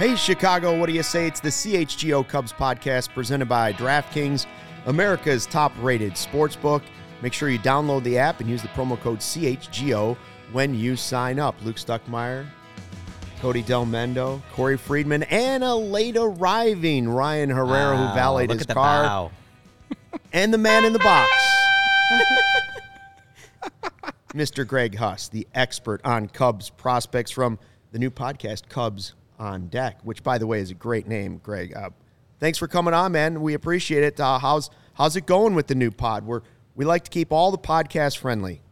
Hey, Chicago, what do you say? It's the CHGO Cubs podcast presented by DraftKings, America's top rated sports book. Make sure you download the app and use the promo code CHGO when you sign up. Luke Stuckmeyer, Cody Delmendo, Corey Friedman, and a late arriving Ryan Herrera Wow, who valeted his car, bow. and the man in the box. Mr. Greg Huss, the expert on Cubs prospects from the new podcast Cubs on Deck, which, by the way, is a great name, Greg. Uh, thanks for coming on, man. We appreciate it. Uh, how's how's it going with the new pod? We're we like to keep all the podcast friendly.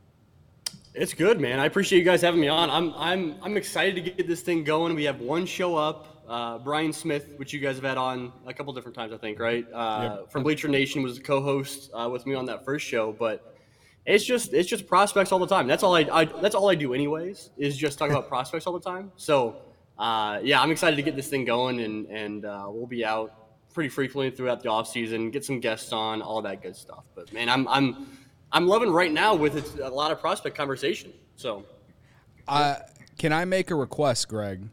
It's good, man. I appreciate you guys having me on. I'm I'm I'm excited to get this thing going. We have one show up. Uh, Brian Smith, which you guys have had on a couple different times, I think, right? Uh, From Bleacher Nation was a co-host uh, with me on that first show, but it's just it's just prospects all the time. That's all I, I that's all I do anyways is just talk about prospects all the time. So uh, yeah, I'm excited to get this thing going, and and uh, we'll be out pretty frequently throughout the off season, get some guests on, all that good stuff. But man, I'm I'm I'm loving right now with it's a lot of prospect conversation. So Uh, can I make a request, Greg?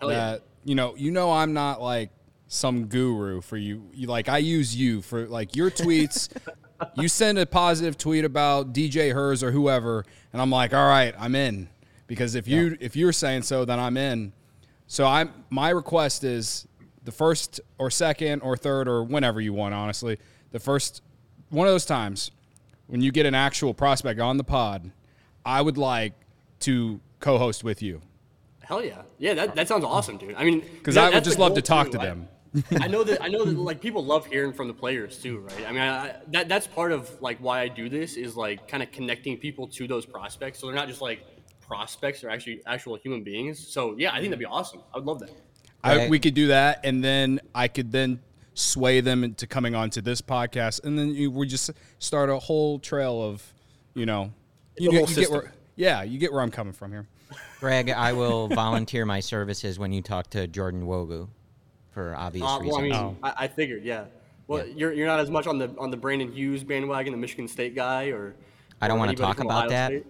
Hell yeah. that you know, you know, I'm not like some guru for you. You like I use you for like your tweets. you send a positive tweet about DJ Herz or whoever, and I'm like, all right, I'm in because if you if you're saying so, then I'm in. So I'm my request is the first or second or third or whenever you want, honestly, the first one of those times when you get an actual prospect on the pod, I would like to co-host with you. hell yeah, yeah, that, that sounds awesome, dude. I mean, Because that- I would just love to talk too. to them. I know that I know that like people love hearing from the players too, right? I mean, I, that that's part of like why I do this is like kind of connecting people to those prospects, so they're not just like prospects; they're actually actual human beings. So yeah, I think that'd be awesome. I would love that. I, we could do that, and then I could then sway them into coming onto this podcast, and then you, we just start a whole trail of, you know, you, The you get where, yeah, you get where I'm coming from here. Greg, I will volunteer my services when you talk to Jordan Wogu for obvious Uh, well, I reasons. mean, I, I figured, yeah. Well, you're you're not as much on the on the Brandon Hughes bandwagon, the Michigan State guy, or I don't want to talk about Ohio that. State?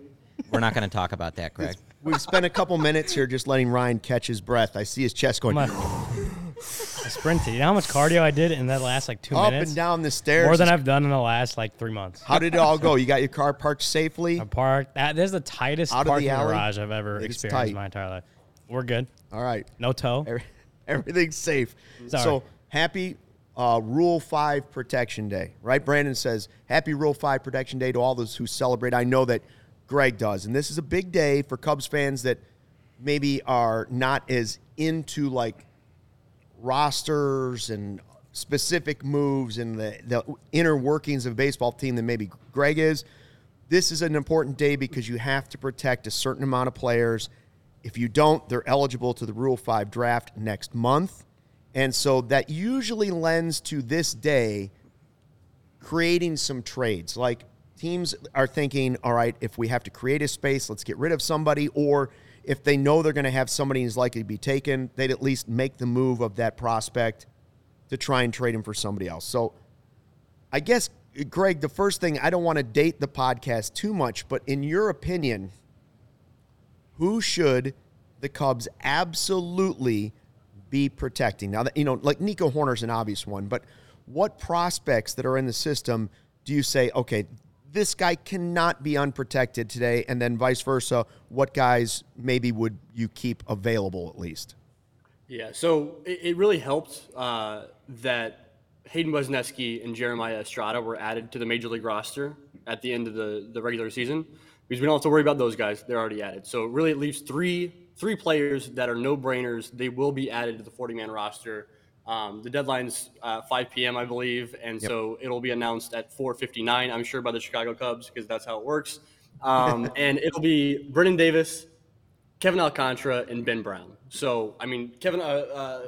We're not going to talk about that, Greg. We've spent a couple minutes here just letting Ryan catch his breath. I see his chest going I'm I sprinted. You know how much cardio I did in that last like two minutes? Up and down the stairs. More than I've done in the last like three months. How did it all go? You got your car parked safely? I parked. That, this is the tightest Out of the parking alley? garage I've ever It's experienced tight. in my entire life. We're good. All right. No toe. Every- Everything's safe. Sorry. So happy uh, Rule 5 Protection Day, right? Brandon says, Happy Rule 5 Protection Day to all those who celebrate. I know that Greg does. And this is a big day for Cubs fans that maybe are not as into like rosters and specific moves and the, the inner workings of a baseball team than maybe Greg is. This is an important day because you have to protect a certain amount of players. If you don't, they're eligible to the Rule 5 draft next month. And so that usually lends to this day creating some trades. Like teams are thinking, all right, if we have to create a space, let's get rid of somebody. Or if they know they're going to have somebody who's likely to be taken, they'd at least make the move of that prospect to try and trade him for somebody else. So I guess, Greg, the first thing, I don't want to date the podcast too much, but in your opinion, who should the Cubs absolutely be protecting? Now, that, you know, like Nico Hoerner's an obvious one, but what prospects that are in the system do you say, okay, this guy cannot be unprotected today, and then vice versa, what guys maybe would you keep available at least? Yeah, so it, it really helped uh, that Hayden Wesneski and Jeremiah Estrada were added to the major league roster at the end of the, the regular season because we don't have to worry about those guys; they're already added. So really, it leaves three three players that are no brainers. They will be added to the 40 man roster. Um, the deadline's uh, 5 p.m., I believe, and yep. so it'll be announced at 4:59. I'm sure by the Chicago Cubs because that's how it works. Um, and it'll be Brennen Davis, Kevin Alcantara, and Ben Brown. So I mean, Kevin, uh, uh,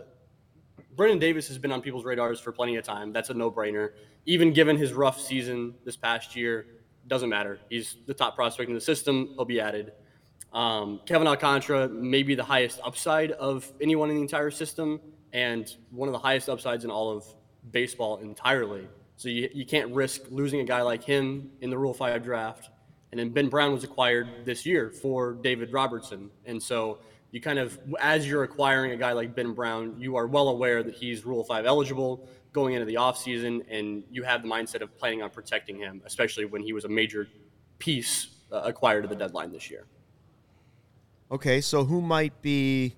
Brennen Davis has been on people's radars for plenty of time. That's a no-brainer. Even given his rough season this past year, doesn't matter. He's the top prospect in the system. He'll be added. Um, Kevin Alcantara may be the highest upside of anyone in the entire system and one of the highest upsides in all of baseball entirely. So you, you can't risk losing a guy like him in the Rule 5 draft. And then Ben Brown was acquired this year for David Robertson. And so you kind of, as you're acquiring a guy like Ben Brown, you are well aware that he's Rule 5 eligible going into the offseason, and you have the mindset of planning on protecting him, especially when he was a major piece uh, acquired at the deadline this year. Okay, so who might be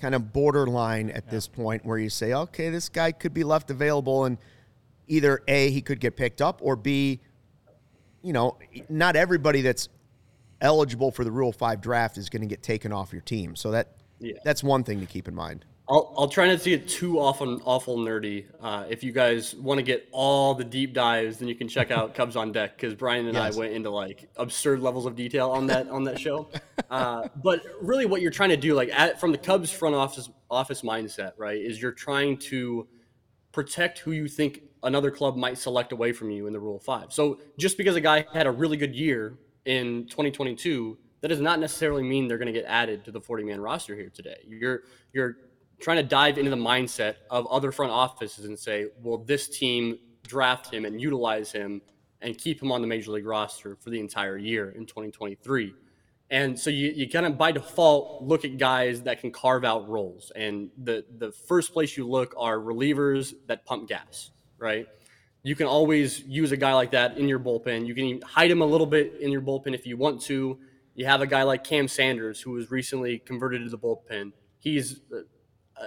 kind of borderline at yeah. this point where you say, okay, this guy could be left available and either A, he could get picked up, or B, you know, not everybody that's eligible for the Rule 5 draft is going to get taken off your team. So that yeah. that's one thing to keep in mind. I'll, I'll try not to get too often awful nerdy. Uh, if you guys want to get all the deep dives, then you can check out Cubs on Deck because Brian and yes. I went into like absurd levels of detail on that on that show. Uh, but really, what you're trying to do, like at, from the Cubs front office office mindset, right, is you're trying to protect who you think another club might select away from you in the Rule Five. So just because a guy had a really good year in 2022 that does not necessarily mean they're going to get added to the 40 man roster here today. You're you're trying to dive into the mindset of other front offices and say, will this team draft him and utilize him and keep him on the major league roster for the entire year in 2023? And so you, you kind of by default look at guys that can carve out roles. And the, the first place you look are relievers that pump gas, right? You can always use a guy like that in your bullpen. You can hide him a little bit in your bullpen if you want to. You have a guy like Cam Sanders, who was recently converted to the bullpen. He's uh,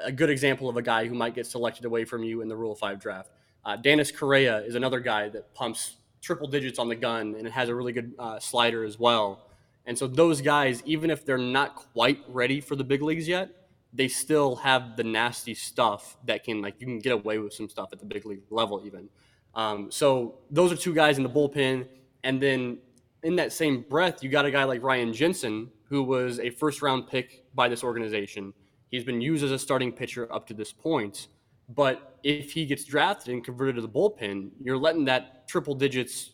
a good example of a guy who might get selected away from you in the Rule 5 draft. Uh, Danis Correa is another guy that pumps triple digits on the gun and has a really good uh, slider as well. And so those guys, even if they're not quite ready for the big leagues yet, they still have the nasty stuff that can like you can get away with some stuff at the big league level even. Um, so those are two guys in the bullpen, and then in that same breath, you got a guy like Ryan Jensen, who was a first round pick by this organization He's been used as a starting pitcher up to this point. But if he gets drafted and converted to the bullpen, you're letting that triple digits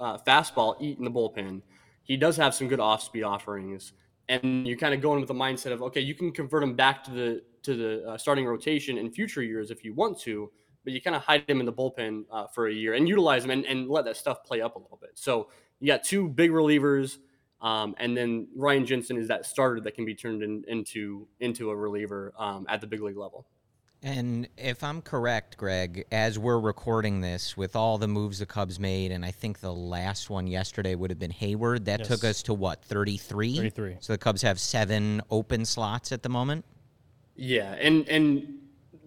uh, fastball eat in the bullpen. He does have some good off speed offerings. And you're kind of going with the mindset of, okay, you can convert him back to the to the uh, starting rotation in future years if you want to, but you kind of hide him in the bullpen uh, for a year and utilize him and, and let that stuff play up a little bit. So you got two big relievers um, and then Ryan Jensen is that starter that can be turned in, into into a reliever um, at the big league level. And if I'm correct, Greg, as we're recording this, with all the moves the Cubs made, and I think the last one yesterday would have been Heyward, that yes. took us to what, 33? 33. So the Cubs have seven open slots at the moment? Yeah, and and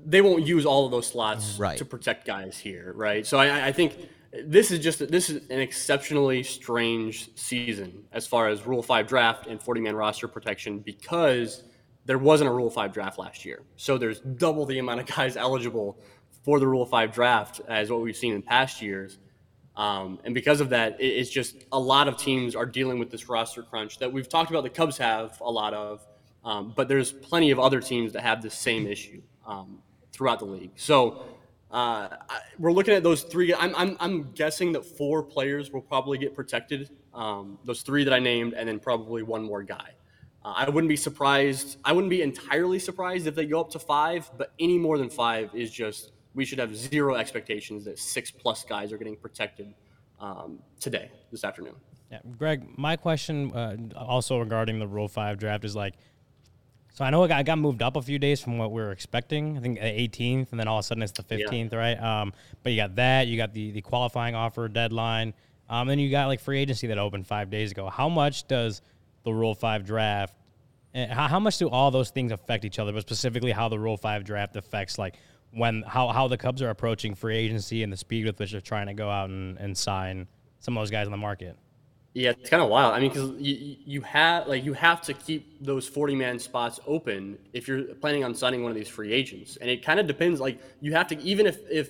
they won't use all of those slots right. to protect guys here, right? So I, I think this is just this is an exceptionally strange season as far as Rule Five draft and forty man roster protection because there wasn't a Rule Five draft last year. So there's double the amount of guys eligible for the Rule Five draft as what we've seen in past years. Um, and because of that, it, it's just a lot of teams are dealing with this roster crunch that we've talked about. The Cubs have a lot of, um, but there's plenty of other teams that have the same issue um, throughout the league. So uh, we're looking at those three. I'm, I'm, I'm, guessing that four players will probably get protected. Um, those three that I named, and then probably one more guy. Uh, I wouldn't be surprised. I wouldn't be entirely surprised if they go up to five, but any more than five is just we should have zero expectations that six plus guys are getting protected um, today, this afternoon. Yeah, Greg. My question, uh, also regarding the Rule Five draft, is like so I know it got, got, moved up a few days from what we were expecting. I think the 18th, and then all of a sudden it's the 15th, yeah. right? Um, but you got that. You got the the qualifying offer deadline. Um, then you got like free agency that opened five days ago. How much does the Rule Five draft? And how, how much do all those things affect each other? But specifically, how the Rule Five draft affects like when how how the Cubs are approaching free agency and the speed with which they're trying to go out and, and sign some of those guys on the market. Yeah, it's kind of wild. I mean, because you, you have like you have to keep those forty man spots open if you're planning on signing one of these free agents, and it kind of depends. Like you have to even if if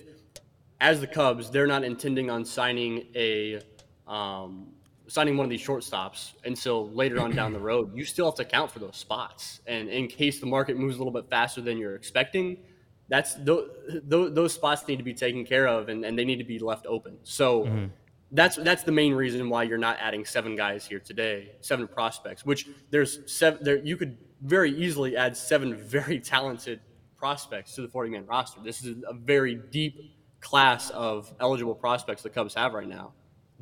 as the Cubs they're not intending on signing a um, signing one of these shortstops until later on down the road, you still have to account for those spots, and in case the market moves a little bit faster than you're expecting. That's those, those spots need to be taken care of, and, and they need to be left open. So, mm-hmm that's that's the main reason why you're not adding seven guys here today, seven prospects. Which there's seven. There you could very easily add seven very talented prospects to the 40 man roster. This is a very deep class of eligible prospects the Cubs have right now.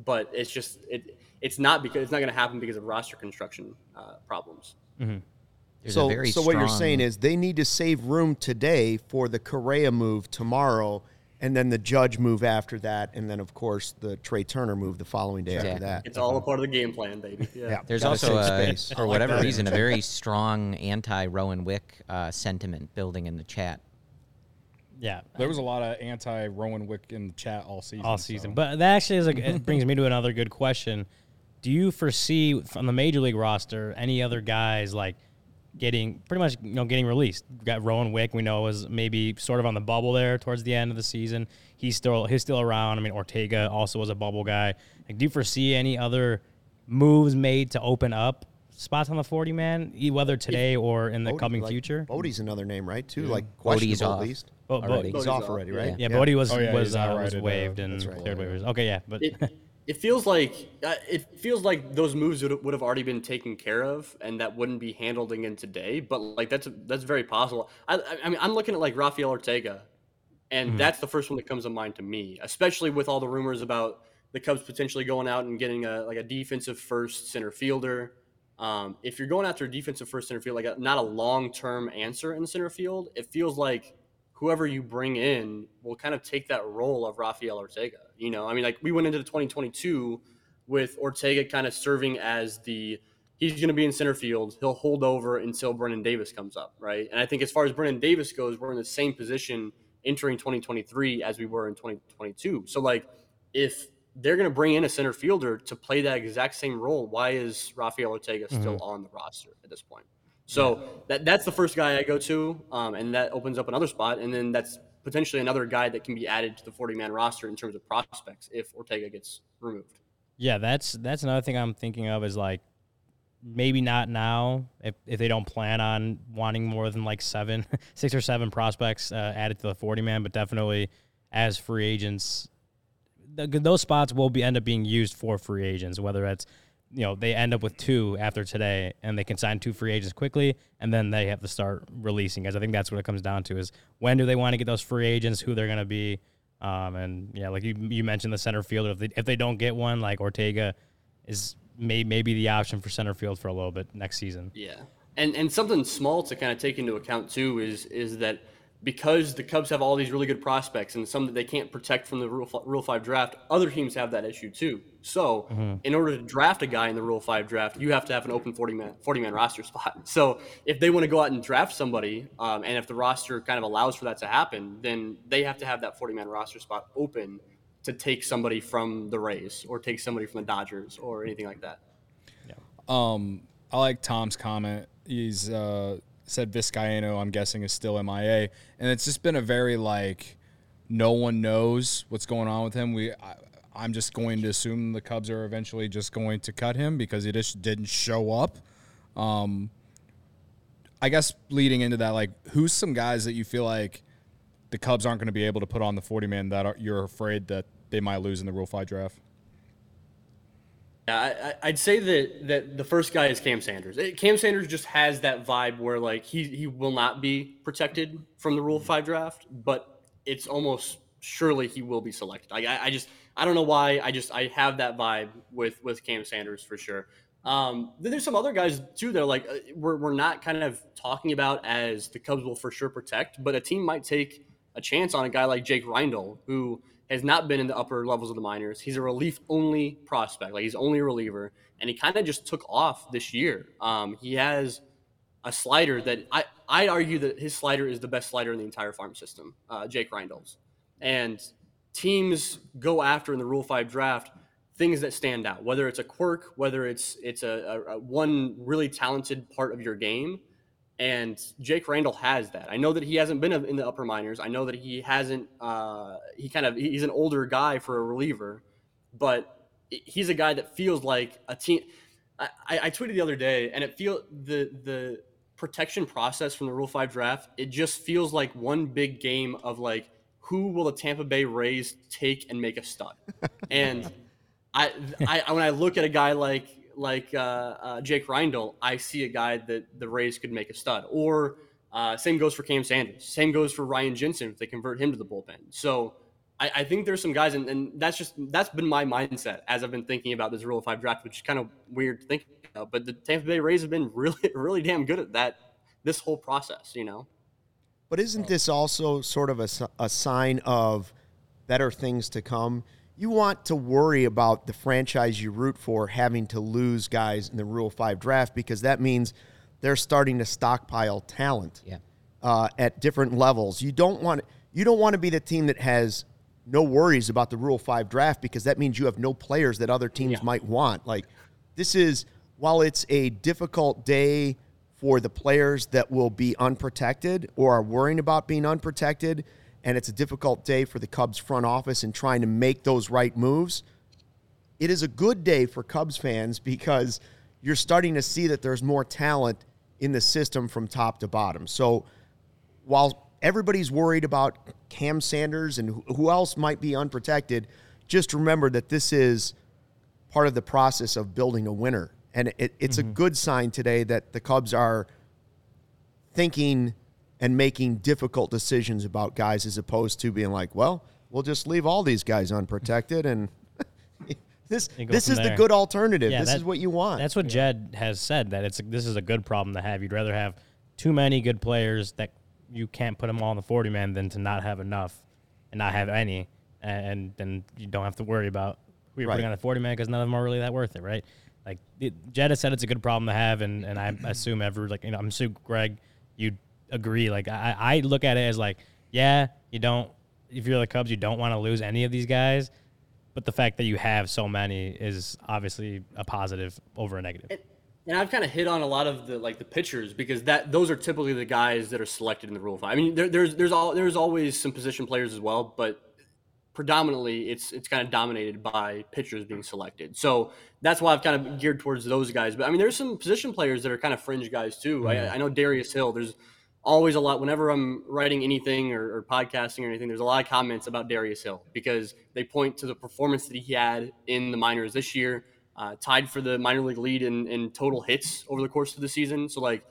But it's just it it's not because it's not going to happen because of roster construction uh, problems. Mm-hmm. So, so strong... what you're saying is they need to save room today for the Correa move tomorrow and then the judge move after that, and then of course the Trea Turner move the following day after that. It's all a part of the game plan, baby. Yeah. yeah. There's also a, for whatever like reason a very strong anti Rowan Wick uh, sentiment building in the chat. Yeah, there was a lot of anti Rowan Wick in the chat all season. All season, so. but that actually is a, it brings me to another good question. Do you foresee from the major league roster any other guys like? Getting pretty much you know getting released. We got Rowan Wick, we know was maybe sort of on the bubble there towards the end of the season. He's still he's still around. I mean Ortega also was a bubble guy. Like, do you foresee any other moves made to open up spots on the forty man, whether today or in the Bodie, coming like, future? Bodie's another name, right? Too yeah. like questionable at least. Bo- Bo- He's off already, right? Yeah, yeah. yeah. Bodie was oh, yeah, was, uh, was waived and right. cleared waivers. Okay, yeah, but. It, it feels like uh, it feels like those moves would, would have already been taken care of, and that wouldn't be handled again today. But like that's that's very possible. I, I mean, I'm looking at like Rafael Ortega, and mm-hmm. that's the first one that comes to mind to me, especially with all the rumors about the Cubs potentially going out and getting a like a defensive first center fielder. Um, if you're going after a defensive first center field, like a, not a long term answer in center field, it feels like whoever you bring in will kind of take that role of Rafael Ortega. You know, I mean, like we went into the 2022 with Ortega kind of serving as the he's going to be in center field. He'll hold over until Brennen Davis comes up, right? And I think as far as Brennen Davis goes, we're in the same position entering 2023 as we were in 2022. So like if they're going to bring in a center fielder to play that exact same role, why is Rafael Ortega still mm-hmm. on the roster at this point? So that that's the first guy I go to, um, and that opens up another spot, and then that's potentially another guy that can be added to the 40 man roster in terms of prospects if Ortega gets removed. Yeah, that's that's another thing I'm thinking of is like maybe not now if, if they don't plan on wanting more than like seven, six or seven prospects uh, added to the 40 man, but definitely as free agents, those spots will be end up being used for free agents, whether it's you know they end up with two after today and they can sign two free agents quickly and then they have to start releasing guys. I think that's what it comes down to is when do they want to get those free agents who they're going to be? Um, and yeah like you, you mentioned the center fielder if they, if they don't get one like ortega is may, maybe the option for center field for a little bit next season. Yeah. And and something small to kind of take into account too is is that because the Cubs have all these really good prospects and some that they can't protect from the Rule, Rule 5 draft, other teams have that issue too. So, mm-hmm. in order to draft a guy in the Rule 5 draft, you have to have an open 40 man 40 man roster spot. So, if they want to go out and draft somebody, um, and if the roster kind of allows for that to happen, then they have to have that 40 man roster spot open to take somebody from the Rays or take somebody from the Dodgers or anything like that. Yeah. Um, I like Tom's comment. He's uh, said Vizcaino, I'm guessing, is still MIA, and it's just been a very like no one knows what's going on with him. We, I, I'm just going to assume the Cubs are eventually just going to cut him because he just didn't show up. Um, I guess leading into that, like, who's some guys that you feel like the Cubs aren't going to be able to put on the 40 man that are, you're afraid that they might lose in the Rule 5 draft? Yeah, I, would say that that the first guy is Cam Sanders. Cam Sanders just has that vibe where like he he will not be protected from the Rule Five draft, but it's almost surely he will be selected. Like I, I just I don't know why. I just I have that vibe with with Cam Sanders for sure. Um, then there's some other guys too that are like uh, we're we're not kind of talking about as the Cubs will for sure protect, but a team might take a chance on a guy like Jake Reindl who has not been in the upper levels of the minors. He's a relief only prospect, like he's only a reliever, and he kind of just took off this year. Um, he has a slider that I I'd argue that his slider is the best slider in the entire farm system, uh, Jake Reindl's, and teams go after in the Rule Five draft things that stand out, whether it's a quirk, whether it's it's a, a, a one really talented part of your game. And Jake Reindl has that. I know that he hasn't been in the upper minors. I know that he hasn't. Uh, he kind of he's an older guy for a reliever, but he's a guy that feels like a team. I, I tweeted the other day, and it feel the the protection process from the Rule Five draft. It just feels like one big game of like who will the Tampa Bay Rays take and make a stud, and I, I when I look at a guy like like uh, uh, Jake Reindl, I see a guy that the Rays could make a stud. Or uh, same goes for Cam Sanders. Same goes for Ryan Jensen if they convert him to the bullpen. So I, I think there's some guys, and, and, that's just that's been my mindset as I've been thinking about this Rule of Five draft, which is kind of weird to think about. But the Tampa Bay Rays have been really really damn good at that this whole process, you know. But isn't this also sort of a, a sign of better things to come? You want to worry about the franchise you root for having to lose guys in the Rule 5 draft because that means they're starting to stockpile talent yeah. uh, at different levels. You don't want you don't want to be the team that has no worries about the Rule 5 draft because that means you have no players that other teams yeah. might want. Like this is while it's a difficult day for the players that will be unprotected or are worrying about being unprotected – and it's a difficult day for the Cubs front office in trying to make those right moves. It is a good day for Cubs fans because you're starting to see that there's more talent in the system from top to bottom. So while everybody's worried about Cam Sanders and who else might be unprotected, just remember that this is part of the process of building a winner. And it, it's mm-hmm. a good sign today that the Cubs are thinking and making difficult decisions about guys as opposed to being like, well, we'll just leave all these guys unprotected and this this is there. the good alternative. Yeah, this that, is what you want. That's what. Jed has said that it's this is a good problem to have. You'd rather have too many good players that you can't put them all in the 40 man than to not have enough and not have any and then you don't have to worry about who you're right. putting on the 40 man because none of them are really that worth it, right? Like it, Jed has said it's a good problem to have and, and I assume every like you know I'm assuming Greg you agree. Like I, I look at it as like, yeah, you don't. If you're the Cubs, you don't want to lose any of these guys, but the fact that you have so many is obviously a positive over a negative. And, and I've kind of hit on a lot of the like the pitchers because that those are typically the guys that are selected in the Rule Five. I mean, there, there's there's all there's always some position players as well, but predominantly it's it's kind of dominated by pitchers being selected. So that's why I've kind of geared towards those guys. But I mean, there's some position players that are kind of fringe guys too. Mm-hmm. I, I, know Darius Hill. There's always a lot whenever I'm writing anything or, or, podcasting or anything. There's a lot of comments about Darius Hill because they point to the performance that he had in the minors this year, uh, tied for the minor league lead in, in total hits over the course of the season. So like,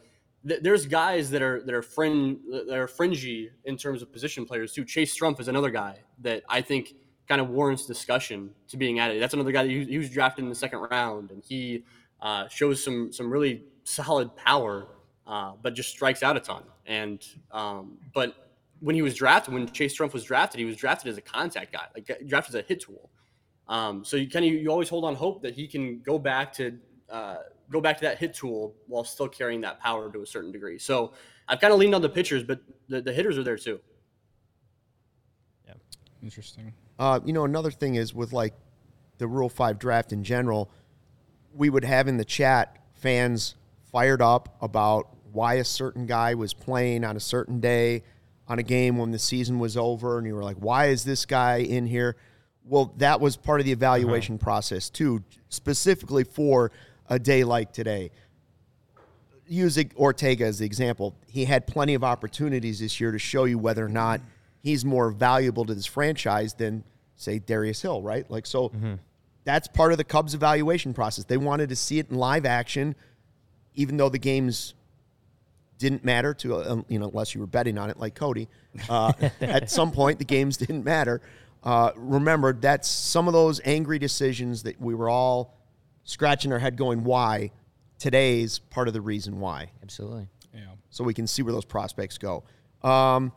th- there's guys that are that are fringe that are fringy in terms of position players too. Chase Strumpf is another guy that I think kind of warrants discussion to being added. That's another guy that he, he was drafted in the second round, and he uh, shows some some really solid power, uh, but just strikes out a ton. And um, but when he was drafted, when Chase Strumpf was drafted, he was drafted as a contact guy, like drafted as a hit tool. Um, so you kind of you always hold on hope that he can go back to uh, go back to that hit tool while still carrying that power to a certain degree. So I've kind of leaned on the pitchers, but the, the hitters are there too. Yeah, interesting. Uh, you know, another thing is with like the Rule Five draft in general, we would have in the chat fans fired up about why a certain guy was playing on a certain day on a game when the season was over and you were like why is this guy in here? Well that was part of the evaluation uh-huh. process too specifically for a day like today. Using ortega as the example. He had plenty of opportunities this year to show you whether or not he's more valuable to this franchise than say darius hill right? Like so mm-hmm. that's part of the cubs evaluation process. They wanted to see it in live action even though the game's didn't matter to uh, you know unless you were betting on it like Cody. Uh, at some point, the games didn't matter. Uh, remember, that's some of those angry decisions that we were all scratching our head, going, "Why?" Today's part of the reason why. Absolutely. Yeah. So we can see where those prospects go. Um,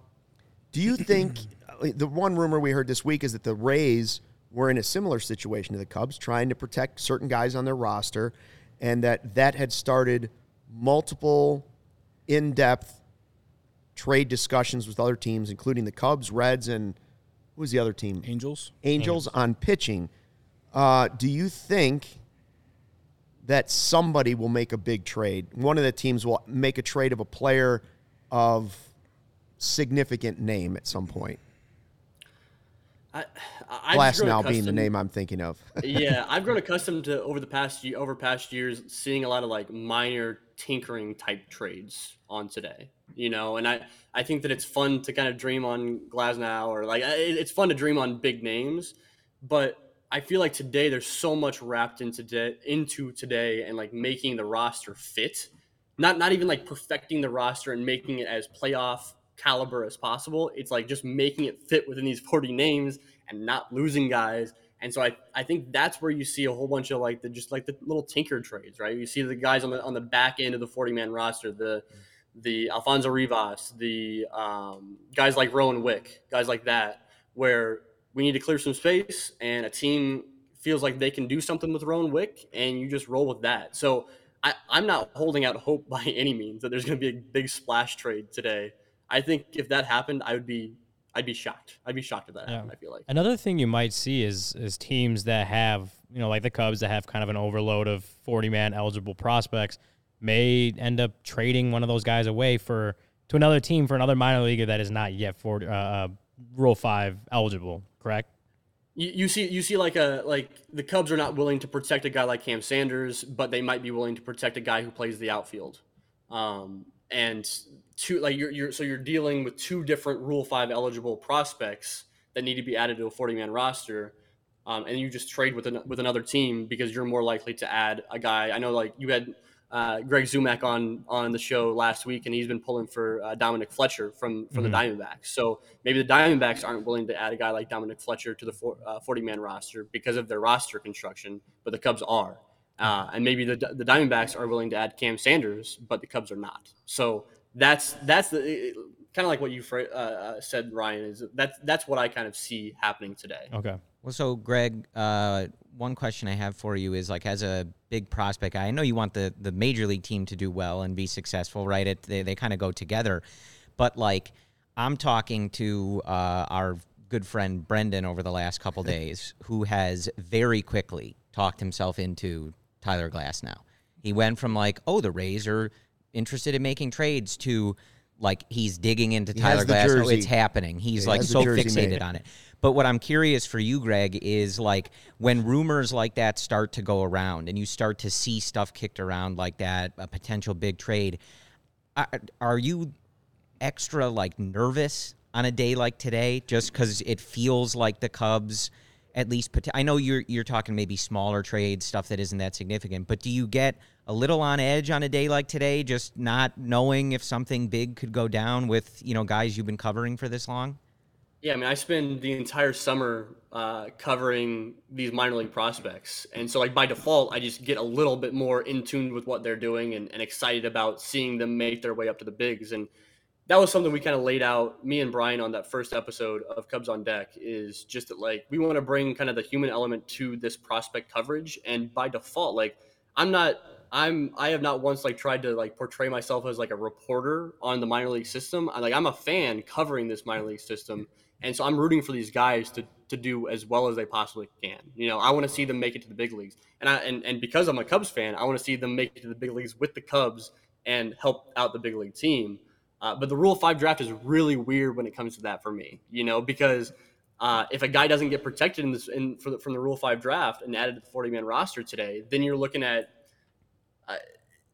do you think the one rumor we heard this week is that the Rays were in a similar situation to the Cubs, trying to protect certain guys on their roster, and that that had started multiple in-depth trade discussions with other teams, including the Cubs, Reds, and who was the other team? Angels. Angels on pitching. Uh, do you think that somebody will make a big trade? One of the teams will make a trade of a player of significant name at some point. I, I Glasnow being the name I'm thinking of. yeah, I've grown accustomed to over the past over past years seeing a lot of like minor tinkering type trades on today. You know, and I I think that it's fun to kind of dream on Glasnow or like it's fun to dream on big names, but I feel like today there's so much wrapped into de- into today and like making the roster fit, not not even like perfecting the roster and making it as playoff caliber as possible. It's like just making it fit within these 40 names and not losing guys. And so I, I think that's where you see a whole bunch of like the just like the little tinker trades, right? You see the guys on the on the back end of the 40 man roster, the the Alfonso Rivas, the um, guys like Rowan Wick, guys like that, where we need to clear some space and a team feels like they can do something with Rowan Wick and you just roll with that. So I, I'm not holding out hope by any means that there's going to be a big splash trade today. I think if that happened, I would be I'd be shocked. I'd be shocked if that yeah. happened. I feel like another thing you might see is is teams that have you know like the Cubs that have kind of an overload of forty man eligible prospects may end up trading one of those guys away for to another team for another minor leaguer that is not yet for uh, uh, Rule Five eligible. Correct. You, you see, you see, like a like the Cubs are not willing to protect a guy like Cam Sanders, but they might be willing to protect a guy who plays the outfield. Um, and two like you're, you're so you're dealing with two different Rule Five eligible prospects that need to be added to a 40 man roster. Um, and you just trade with an, with another team because you're more likely to add a guy. I know, like you had uh, Greg Zumach on on the show last week, and he's been pulling for uh, Dominic Fletcher from from mm-hmm. the Diamondbacks. So maybe the Diamondbacks aren't willing to add a guy like Dominic Fletcher to the 40 uh, man roster because of their roster construction, but the Cubs are. Uh, and maybe the the Diamondbacks are willing to add Cam Sanders, but the Cubs are not. So that's that's the kind of like what you uh, uh, said, Ryan. Is that's that's what I kind of see happening today. Okay. Well, so Greg, uh, one question I have for you is like as a big prospect guy, I know you want the the major league team to do well and be successful, right? It they they kind of go together, but like I'm talking to uh, our good friend Brendan over the last couple days, who has very quickly talked himself into Tyler Glasnow. He went from like, oh, the Rays are interested in making trades to like he's digging into he Tyler Glasnow. Oh, it's happening. He's he like so fixated made. on it. But what I'm curious for you, Greg, is like when rumors like that start to go around and you start to see stuff kicked around like that, a potential big trade. Are you extra like nervous on a day like today just because it feels like the Cubs? at least I know you're you're talking maybe smaller trades stuff that isn't that significant, but do you get a little on edge on a day like today, just not knowing if something big could go down with you know guys you've been covering for this long? Yeah, I mean, I spend the entire summer uh, covering these minor league prospects, and so like by default, I just get a little bit more in tune with what they're doing and, and excited about seeing them make their way up to the bigs. And that was something we kind of laid out me and brian on that first episode of cubs on deck is just that like we want to bring kind of the human element to this prospect coverage. And by default like i'm not i'm i have not once like tried to like portray myself as like a reporter on the minor league system. I like i'm a fan covering this minor league system and so i'm rooting for these guys to to do as well as they possibly can. You know i want to see them make it to the big leagues. And i and, and because i'm a cubs fan i want to see them make it to the big leagues with the cubs and help out the big league team. Uh, but the Rule Five draft is really weird when it comes to that for me, you know, because uh, if a guy doesn't get protected in this in, the, from the Rule Five draft and added to the forty man roster today, then you're looking at uh,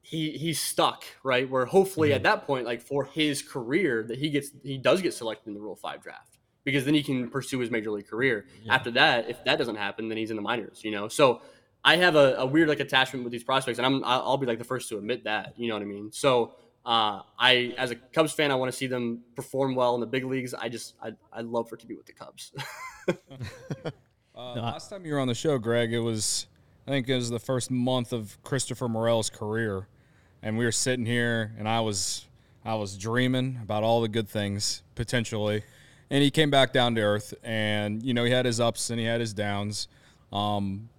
he he's stuck, right? Where hopefully mm-hmm. at that point, like for his career, that he gets he does get selected in the Rule Five draft because then he can pursue his major league career. Yeah. After that, if that doesn't happen, then he's in the minors, you know. So I have a, a weird like attachment with these prospects, and I'm I'll be like the first to admit that, you know what I mean. So uh, I, as a Cubs fan, I want to see them perform well in the big leagues. I just, I, I'd love for it to be with the Cubs. uh, last time you were on the show, Greg, it was, I think it was the first month of Christopher Morel's career, and we were sitting here, and I was, I was dreaming about all the good things potentially, and he came back down to earth. And you know, he had his ups and he had his downs. Um,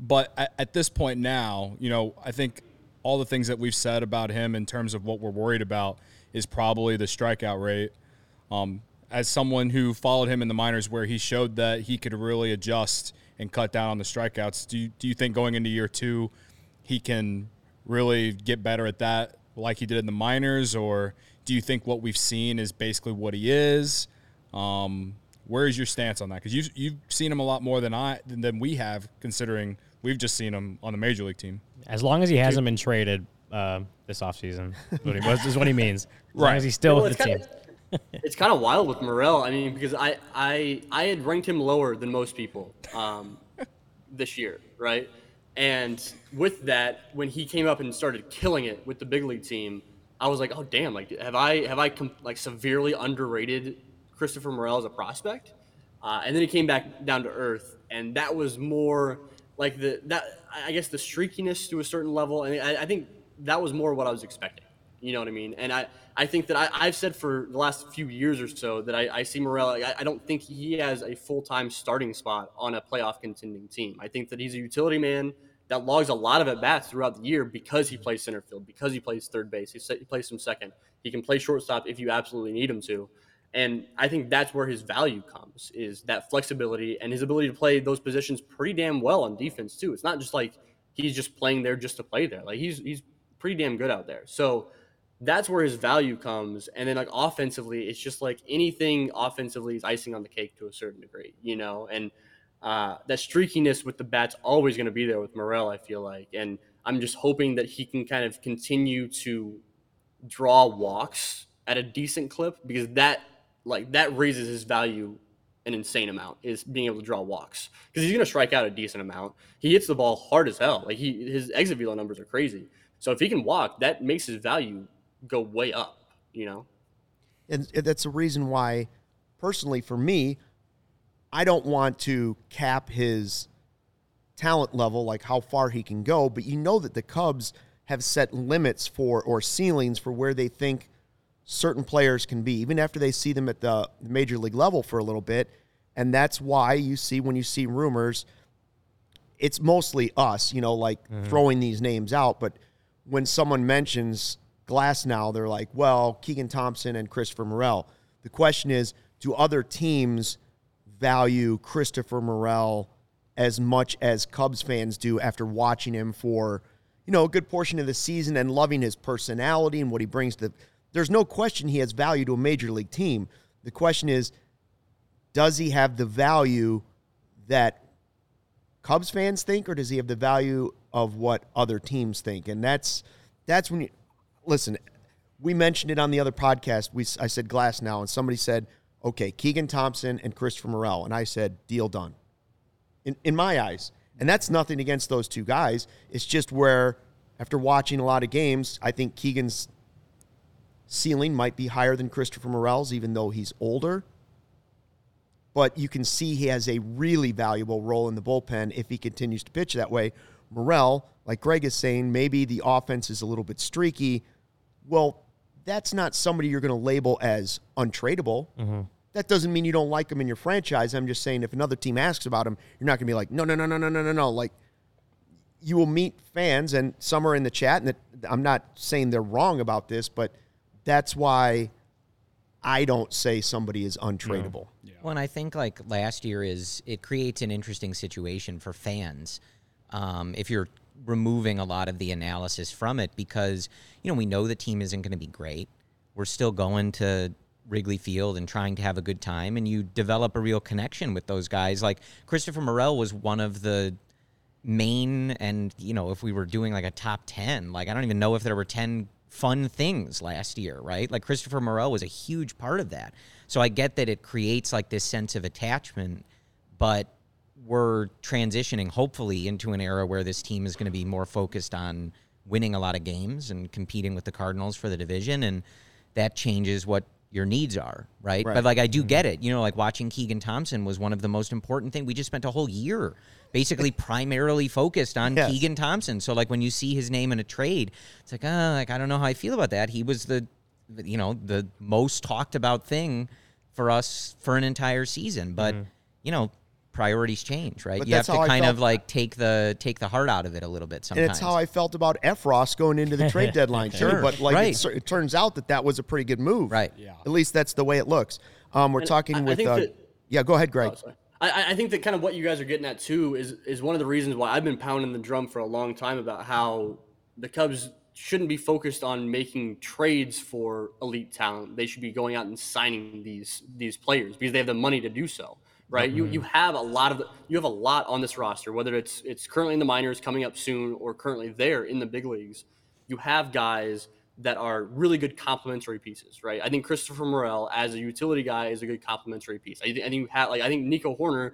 but at, at this point now, you know, I think all the things that we've said about him in terms of what we're worried about is probably the strikeout rate. Um, as someone who followed him in the minors, where he showed that he could really adjust and cut down on the strikeouts, do you, do you think going into year two, he can really get better at that, like he did in the minors, or do you think what we've seen is basically what he is? Um, where is your stance on that? Because you've you've seen him a lot more than I than we have, considering we've just seen him on the major league team. As long as he hasn't been traded uh, this offseason, is what he, is what he means. As long as he's still Well, with the team. kinda- it's kind of wild with Morel. I mean, because I, I I had ranked him lower than most people um, this year, right? And with that, when he came up and started killing it with the big league team, I was like, oh damn! Like, have I have I com- like severely underrated Christopher Morel as a prospect? Uh, and then he came back down to earth, and that was more like the that I guess the streakiness to a certain level, and I, I think that was more what I was expecting. You know what I mean? And I, I think that I, I've said for the last few years or so that I, I see Morel. I, I don't think he has a full time starting spot on a playoff contending team. I think that he's a utility man that logs a lot of at bats throughout the year because he plays center field, because he plays third base, he, he plays some second. He can play shortstop if you absolutely need him to. And I think that's where his value comes is that flexibility and his ability to play those positions pretty damn well on defense too. It's not just like he's just playing there just to play there. Like he's he's pretty damn good out there. So that's where his value comes. And then like offensively, it's just like anything offensively is icing on the cake to a certain degree, you know. And uh, that streakiness with the bats always going to be there with Morel. I feel like, and I'm just hoping that he can kind of continue to draw walks at a decent clip because that like that raises his value an insane amount is being able to draw walks because he's going to strike out a decent amount. He hits the ball hard as hell. Like he his exit velo numbers are crazy. So if he can walk, that makes his value go way up. You know. And that's the reason why, personally, for me, I don't want to cap his talent level, like how far he can go. But you know that the Cubs have set limits for or ceilings for where they think certain players can be, even after they see them at the major league level for a little bit. And that's why you see when you see rumors, it's mostly us, you know, like mm-hmm. throwing these names out. But when someone mentions Glasnow, they're like, well, Keegan Thompson and Christopher Morel. The question is, do other teams value Christopher Morel as much as Cubs fans do after watching him for, you know, a good portion of the season and loving his personality and what he brings to there's no question he has value to a major league team. The question is, does he have the value that Cubs fans think, or does he have the value of what other teams think? And that's that's when you listen. We mentioned it on the other podcast. We I said Glasnow, and somebody said, "Okay, Keegan Thompson and Christopher Morel," and I said, "Deal done." In in my eyes, and that's nothing against those two guys. It's just where after watching a lot of games, I think Keegan's ceiling might be higher than Christopher Morel's, even though he's older. But you can see he has a really valuable role in the bullpen if he continues to pitch that way. Morel, like Greg is saying, maybe the offense is a little bit streaky. Well, that's not somebody you're going to label as untradeable. That doesn't mean you don't like him in your franchise. I'm just saying if another team asks about him, you're not going to be like, no, no, no, no, no, no, no, no. Like, you will meet fans, and some are in the chat, and that, I'm not saying they're wrong about this, but that's why I don't say somebody is untradeable. Well, and I think like last year is it creates an interesting situation for fans um, if you're removing a lot of the analysis from it because you know we know the team isn't going to be great. We're still going to Wrigley Field and trying to have a good time, and you develop a real connection with those guys. Like Christopher Morel was one of the main, and you know if we were doing like a top ten, like I don't even know if there were ten fun things last year, right? Like Christopher Morel was a huge part of that. So I get that it creates like this sense of attachment, but we're transitioning hopefully into an era where this team is going to be more focused on winning a lot of games and competing with the Cardinals for the division and that changes what your needs are, right? Right. But like I do get it. You know, like watching Keegan Thompson was one of the most important thing. We just spent a whole year basically primarily focused on Yes. Keegan Thompson. So like when you see his name in a trade, it's like, oh, like I don't know how I feel about that. He was the you know, the most talked about thing for us for an entire season. But Mm-hmm. you know, priorities change, right? But you have to kind of like take the take the heart out of it a little bit And sometimes. it's how I felt about Effross going into the trade deadline, too. Sure, But like, right. it, it turns out that that was a pretty good move. Right. Yeah. At least that's the way it looks. Um, we're And talking I- I with. think Uh, that- yeah, go ahead, Greg. Oh. I, I think that kind of what you guys are getting at too is is one of the reasons why I've been pounding the drum for a long time about how the Cubs shouldn't be focused on making trades for elite talent. They should be going out and signing these these players because they have the money to do so. Right? You mm-hmm. you have a lot of you have a lot on this roster, whether it's it's currently in the minors, coming up soon, or currently there in the big leagues. You have guys that are really good complementary pieces, right? I think Christopher Morel as a utility guy is a good complementary piece. I, think- I think you have, like I think Nico Hoerner,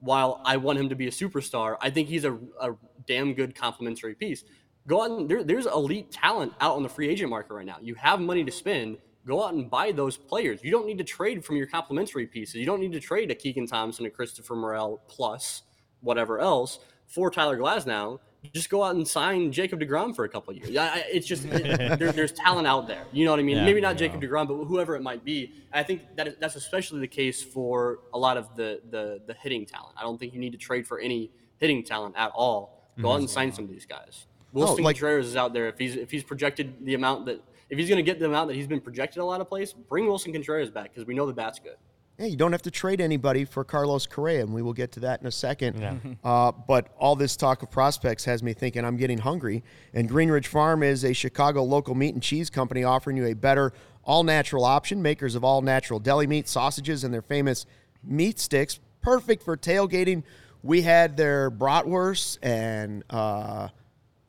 while I want him to be a superstar, I think he's a, a damn good complementary piece. Go out and there, there's elite talent out on the free agent market right now. You have money to spend. Go out and buy those players. You don't need to trade from your complementary pieces. You don't need to trade a Keegan Thompson, a Christopher Morel plus whatever else for Tyler Glasnow. Just go out and sign Jacob deGrom for a couple of years. I, I- it's just it, there, there's talent out there. You know what I mean? Yeah. Maybe not Jacob deGrom, but whoever it might be. I think that is, that's especially the case for a lot of the, the the hitting talent. I don't think you need to trade for any hitting talent at all. Go out mm-hmm. and sign some of these guys. Willson like- Contreras is out there. If he's if he's projected the amount that if he's going to get the amount that he's been projected a lot of plays, bring Willson Contreras back because we know the bat's good. Yeah, you don't have to trade anybody for Carlos Correa, and we will get to that in a second. Uh, but all this talk of prospects has me thinking I'm getting hungry. And Greenridge Farm is a Chicago local meat and cheese company offering you a better all natural option. Makers of all natural deli meat, sausages, and their famous meat sticks, perfect for tailgating. We had their bratwurst and uh,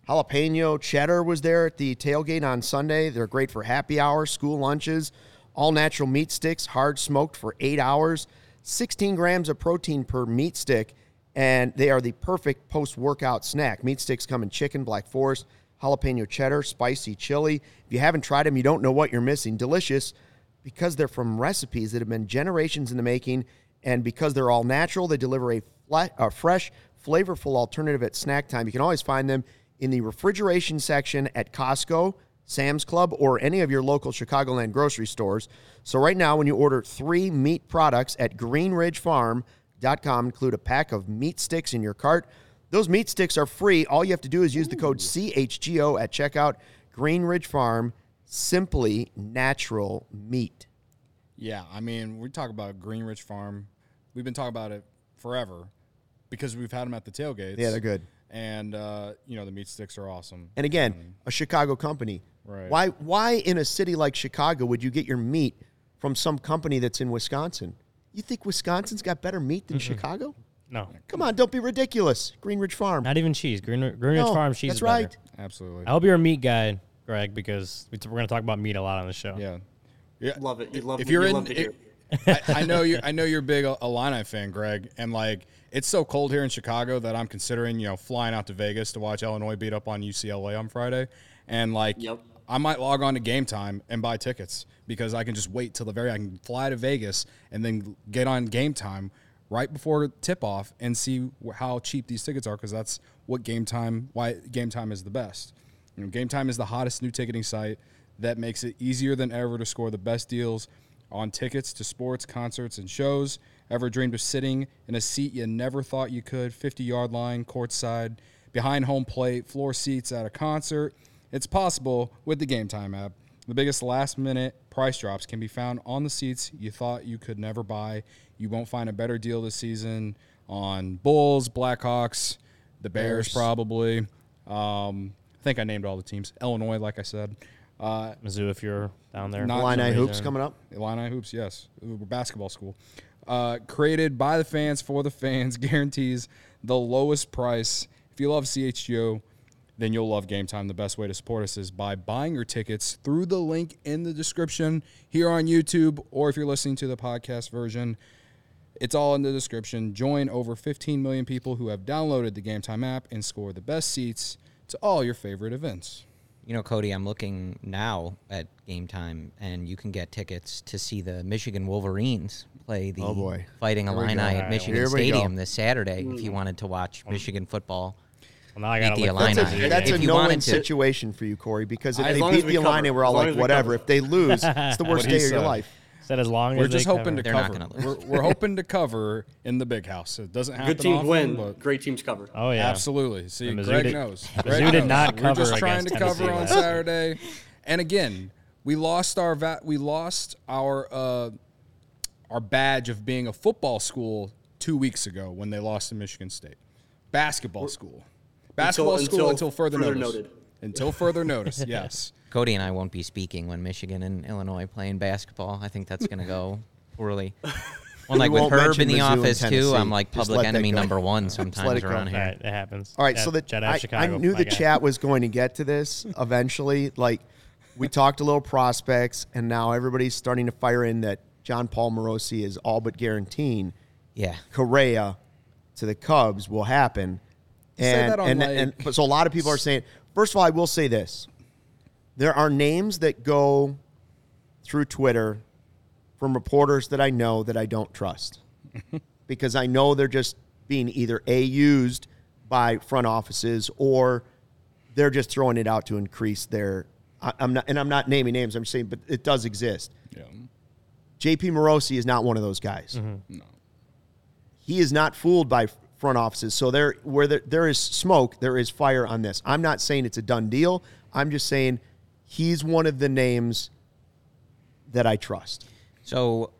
jalapeno cheddar was there at the tailgate on Sunday. They're great for happy hour, school lunches. All natural meat sticks, hard smoked for eight hours, 16 grams of protein per meat stick, and they are the perfect post workout snack. Meat sticks come in chicken, black forest, jalapeno cheddar, spicy chili. If you haven't tried them, you don't know what you're missing. Delicious because they're from recipes that have been generations in the making, and because they're all natural, they deliver a, fla- a fresh, flavorful alternative at snack time. You can always find them in the refrigeration section at Costco, Sam's Club, or any of your local Chicagoland grocery stores. So right now, when you order three meat products at GreenridgeFarm.com, include a pack of meat sticks in your cart. Those meat sticks are free. All you have to do is use the code CHGO at checkout. Greenridge Farm, simply natural meat. Yeah, I mean, we talk about Greenridge Farm. We've been talking about it forever because we've had them at the tailgates. Yeah, they're good. And uh, you know, the meat sticks are awesome. And again, a Chicago company. Right. Why why in a city like Chicago would you get your meat from some company that's in Wisconsin? You think Wisconsin's got better meat than Chicago? No, Come on, don't be ridiculous. Greenridge Farm. not even cheese. Green, Greenridge No, Farm cheese that's is better. right. Absolutely. I hope you're a meat guy, Greg, because we- we're going to talk about meat a lot on the show. Yeah. Yeah. Love it. You love. if you're you in, love to it- I, I know you. I know you're a big Illini fan, Greg, and like it's so cold here in Chicago that I'm considering, you know, flying out to Vegas to watch Illinois beat up on UCLA on Friday, and like Yep. I might log on to Game Time and buy tickets because I can just wait till the very. I can fly to Vegas and then get on Game Time right before tip off and see how cheap these tickets are because that's what Game Time. Why Game Time is the best. You know, Game Time is the hottest new ticketing site that makes it easier than ever to score the best deals on tickets to sports, concerts, and shows. Ever dreamed of sitting in a seat you never thought you could? 50 yard line, courtside, behind home plate, floor seats at a concert. It's possible with the Game Time app. The biggest last minute price drops can be found on the seats you thought you could never buy. You won't find a better deal this season on Bulls, Blackhawks, the Bears, Bears. probably. Um, I think I named all the teams. Illinois, like I said. Uh, Mizzou, if you're down there. Not- for some Illini hoops reason. coming up. Illini Hoops, yes. We're basketball school. Uh, created by the fans for the fans, guarantees the lowest price. If you love CHGO, then you'll love Game Time. The best way to support us is by buying your tickets through the link in the description here on YouTube, or if you're listening to the podcast version, it's all in the description. Join over 15 million people who have downloaded the Game Time app and score the best seats to all your favorite events. You know, Cody, I'm looking now at game time, and you can get tickets to see the Michigan Wolverines play the Oh, boy. Fighting Here Illini at Michigan here go. Stadium this Saturday. If you wanted to watch Michigan football, Well, now I beat gotta the Illini. That's a, that's If a you no-win to- situation for you, Corey, because if As they beat we the Illini, cover. we're all like, whatever. cover. If they lose, it's the worst day of your life. Said as long We're as just they hoping to cover. They're cover. We're, we're hoping to cover in the big house. It doesn't happen Good teams often, win. but Great teams cover. Oh yeah, Absolutely. See, The Mizzou Greg did- knows. Mizzou Greg did knows. not We're just trying to against cover on last Saturday. And again, we lost our va- we lost our uh, our badge of being a football school two weeks ago when they lost to Michigan State. Basketball school. Basketball school until until further, further notice. noted. Until further notice. Yes. Cody and I won't be speaking when Michigan and Illinois play in basketball. I think that's going to go poorly. Well, like with Herb in the Mizzou office too, I'm like Just public enemy number one sometimes it go. around All here. right, it happens. All right, Jet- so the, Jet I, Chicago, I knew the guy. chat was going to get to this eventually. Like, we talked a little prospects, and now everybody's starting to fire in that Jon Paul Morosi is all but guaranteeing Yeah. Correa to the Cubs will happen. Say And, that on, and, like- and but so a lot of people are saying, first of all, I will say this. There are names that go through Twitter from reporters that I know that I don't trust because I know they're just being either A, used by front offices or they're just throwing it out to increase their. I, I'm not, and I'm not naming names. I'm saying, but it does exist. Yeah. JP Morosi is not one of those guys. Mm-hmm. No. He is not fooled by front offices. So there, where there, there is smoke, there is fire on this. I'm not saying it's a done deal. I'm just saying he's one of the names that I trust. So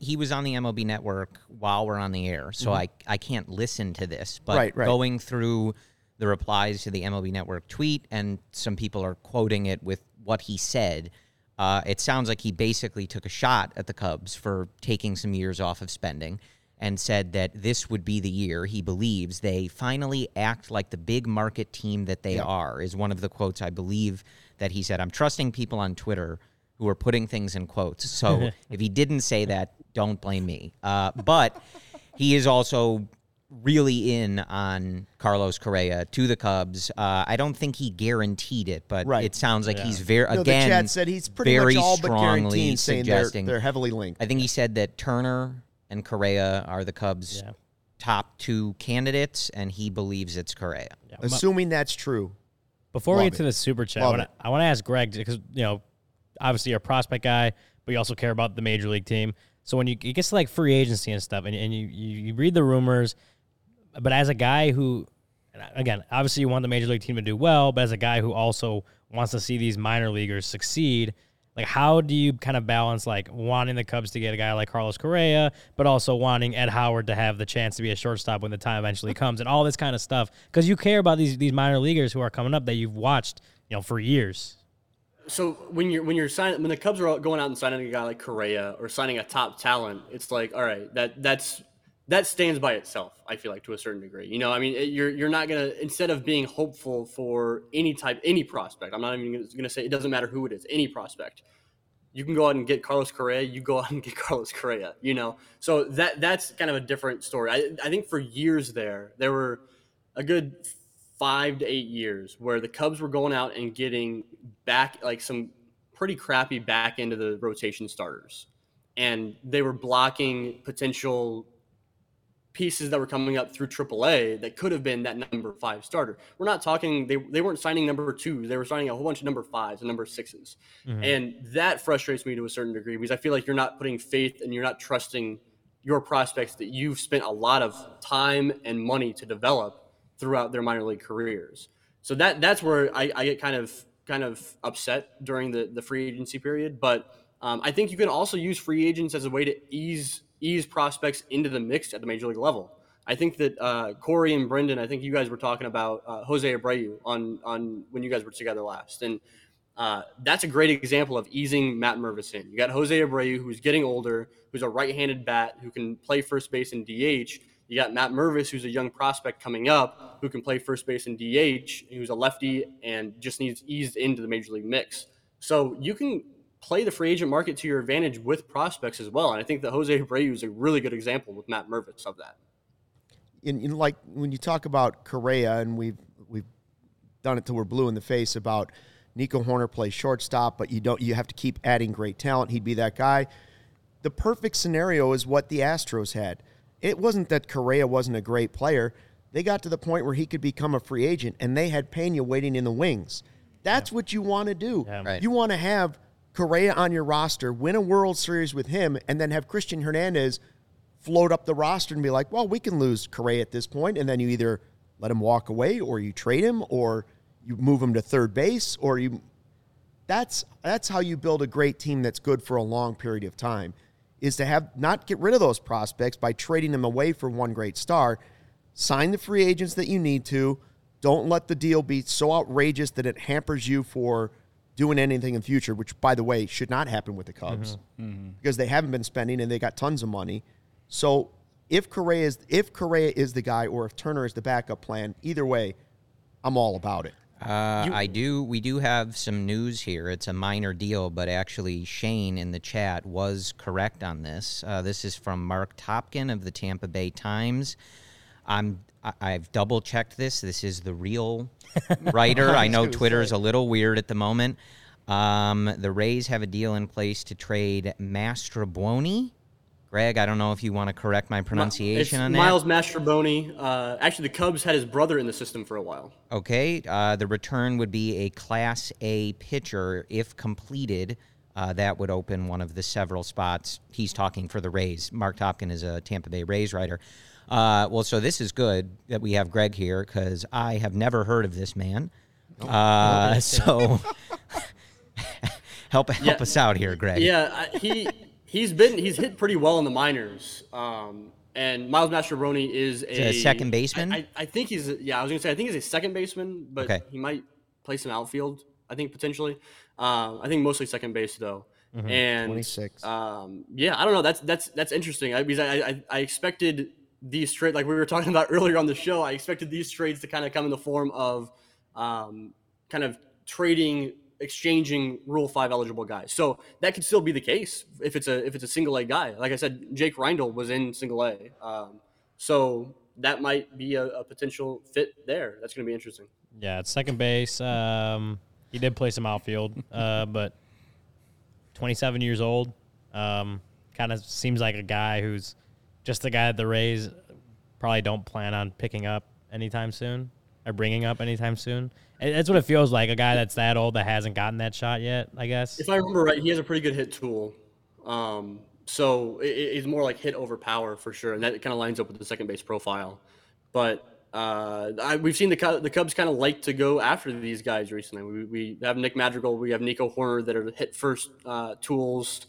he was on the MLB network while we're on the air, so I, I can't listen to this. But Mm-hmm. Right, right. going through the replies to the MLB network tweet, and some people are quoting it with what he said, uh, it sounds like he basically took a shot at the Cubs for taking some years off of spending and said that this would be the year he believes they finally act like the big market team that they are, is one of the quotes I believe that he said. I'm trusting people on Twitter who are putting things in quotes. So if he didn't say that, don't blame me. Uh, but he is also really in on Carlos Correa to the Cubs. Uh, I don't think he guaranteed it, but Right. it sounds like he's very No, again the chat said he's pretty very much all but strongly guaranteed saying they're, suggesting. they're heavily linked. I think he said that Turner and Correa are the Cubs' Yeah. top two candidates, and he believes it's Correa. Yeah. Assuming that's true. Before we Love get to the super chat, I Love wanna, it. I want to ask Greg because you know, obviously you're a prospect guy, but you also care about the major league team. So when you it gets to like free agency and stuff, and, and you, you you read the rumors, but as a guy who, again, obviously you want the major league team to do well, but as a guy who also wants to see these minor leaguers succeed, like how do you kind of balance like wanting the Cubs to get a guy like Carlos Correa, but also wanting Ed Howard to have the chance to be a shortstop when the time eventually comes, and all this kind of stuff because you care about these these minor leaguers who are coming up that you've watched, you know, for years. So when you're when you're signing when the Cubs are going out and signing a guy like Correa or signing a top talent, it's like all right that that's that stands by itself. I feel like to a certain degree. You know, I mean, it, you're you're not gonna instead of being hopeful for any type any prospect. I'm not even gonna, say it doesn't matter who it is, any prospect. You can go out and get Carlos Correa. You go out and get Carlos Correa. You know, so that that's kind of a different story. I I think for years there there were a good five to eight years where the Cubs were going out and getting back like some pretty crappy back into the rotation starters. And they were blocking potential pieces that were coming up through AAA that could have been that number five starter. We're not talking, they, they weren't signing number twos, they were signing a whole bunch of number fives and number 6s And that frustrates me to a certain degree because I feel like you're not putting faith and you're not trusting your prospects that you've spent a lot of time and money to develop throughout their minor league careers. So that that's where I, I get kind of kind of upset during the, the free agency period. But um, I think you can also use free agents as a way to ease ease prospects into the mix at the major league level. I think that uh, Corey and Brendan, I think you guys were talking about uh, Jose Abreu on on when you guys were together last, and uh, that's a great example of easing Matt Mervis in. You got Jose Abreu, who's getting older, who's a right-handed bat who can play first base and DH. You got Matt Mervis, who's a young prospect coming up, who can play first base and DH, who's a lefty and just needs eased into the major league mix. So you can play the free agent market to your advantage with prospects as well. And I think that Jose Abreu is a really good example with Matt Mervis of that. in, in like when you talk about Correa, and we've we've done it till we're blue in the face about Nico Hoerner plays shortstop, but you don't you have to keep adding great talent. He'd be that guy. The perfect scenario is what the Astros had. It wasn't that Correa wasn't a great player. They got to the point where he could become a free agent, and they had Pena waiting in the wings. That's what you want to do. Yeah. Right. You want to have Correa on your roster, win a World Series with him, and then have Cristian Hernandez float up the roster and be like, well, we can lose Correa at this point, and then you either let him walk away or you trade him or you move him to third base or you that's that's how you build a great team that's good for a long period of time is to have not get rid of those prospects by trading them away for one great star. Sign the free agents that you need to. Don't let the deal be so outrageous that it hampers you for doing anything in the future which by the way should not happen with the cubs because they haven't been spending and they got tons of money so if Correa is if Correa is the guy or if Turner is the backup plan either way i'm all about it Uh, I do. We do have some news here. It's a minor deal, but actually, Shane in the chat was correct on this. Uh, this is from Marc Topkin of the Tampa Bay Times. I'm. I- I've double checked this. This is the real writer. I know Twitter's a little weird at the moment. Um, the Rays have a deal in place to trade Mastrobuoni. Greg, I don't know if you want to correct my pronunciation it's on that. Miles Mastrobuoni. Uh, actually, the Cubs had his brother in the system for a while. Okay, uh, the return would be a Class A pitcher if completed. Uh, that would open one of the several spots. He's talking for the Rays. Marc Topkin is a Tampa Bay Rays writer. Uh, well, so this is good that we have Greg here because I have never heard of this man. Uh, so help help Yeah. us out here, Greg. Yeah, he he's been he's hit pretty well in the minors. Um, and Miles Mastrobuoni is a, a second baseman? I, I, I think he's a, yeah. I was gonna say I think he's a second baseman, but Okay. he might play some outfield. I think potentially. Um, I think mostly second base though. Mm-hmm. And 26. Um, yeah, I don't know. That's that's that's interesting. I, because I, I I expected these trades like we were talking about earlier on the show. I expected these trades to kind of come in the form of um, kind of trading exchanging rule 5 eligible guys so that could still be the case if it's a if it's a single a guy like i said jake reindl was in single a um, so that might be a, a potential fit there that's going to be interesting Yeah, it's second base. Um, he did play some outfield, uh, but 27 years old. Um, kind of seems like a guy who's just the guy that the Rays probably don't plan on picking up anytime soon or bringing up anytime soon. That's what it feels like. A guy that's that old that hasn't gotten that shot yet. I guess. if i remember right he has a pretty good hit tool um, so it, it's more like hit over power for sure and that kind of lines up with the second base profile but uh, I, we've seen the the Cubs kind of like to go after these guys recently. We, we have Nick Madrigal, we have Nico Hoerner that are hit first uh, tools.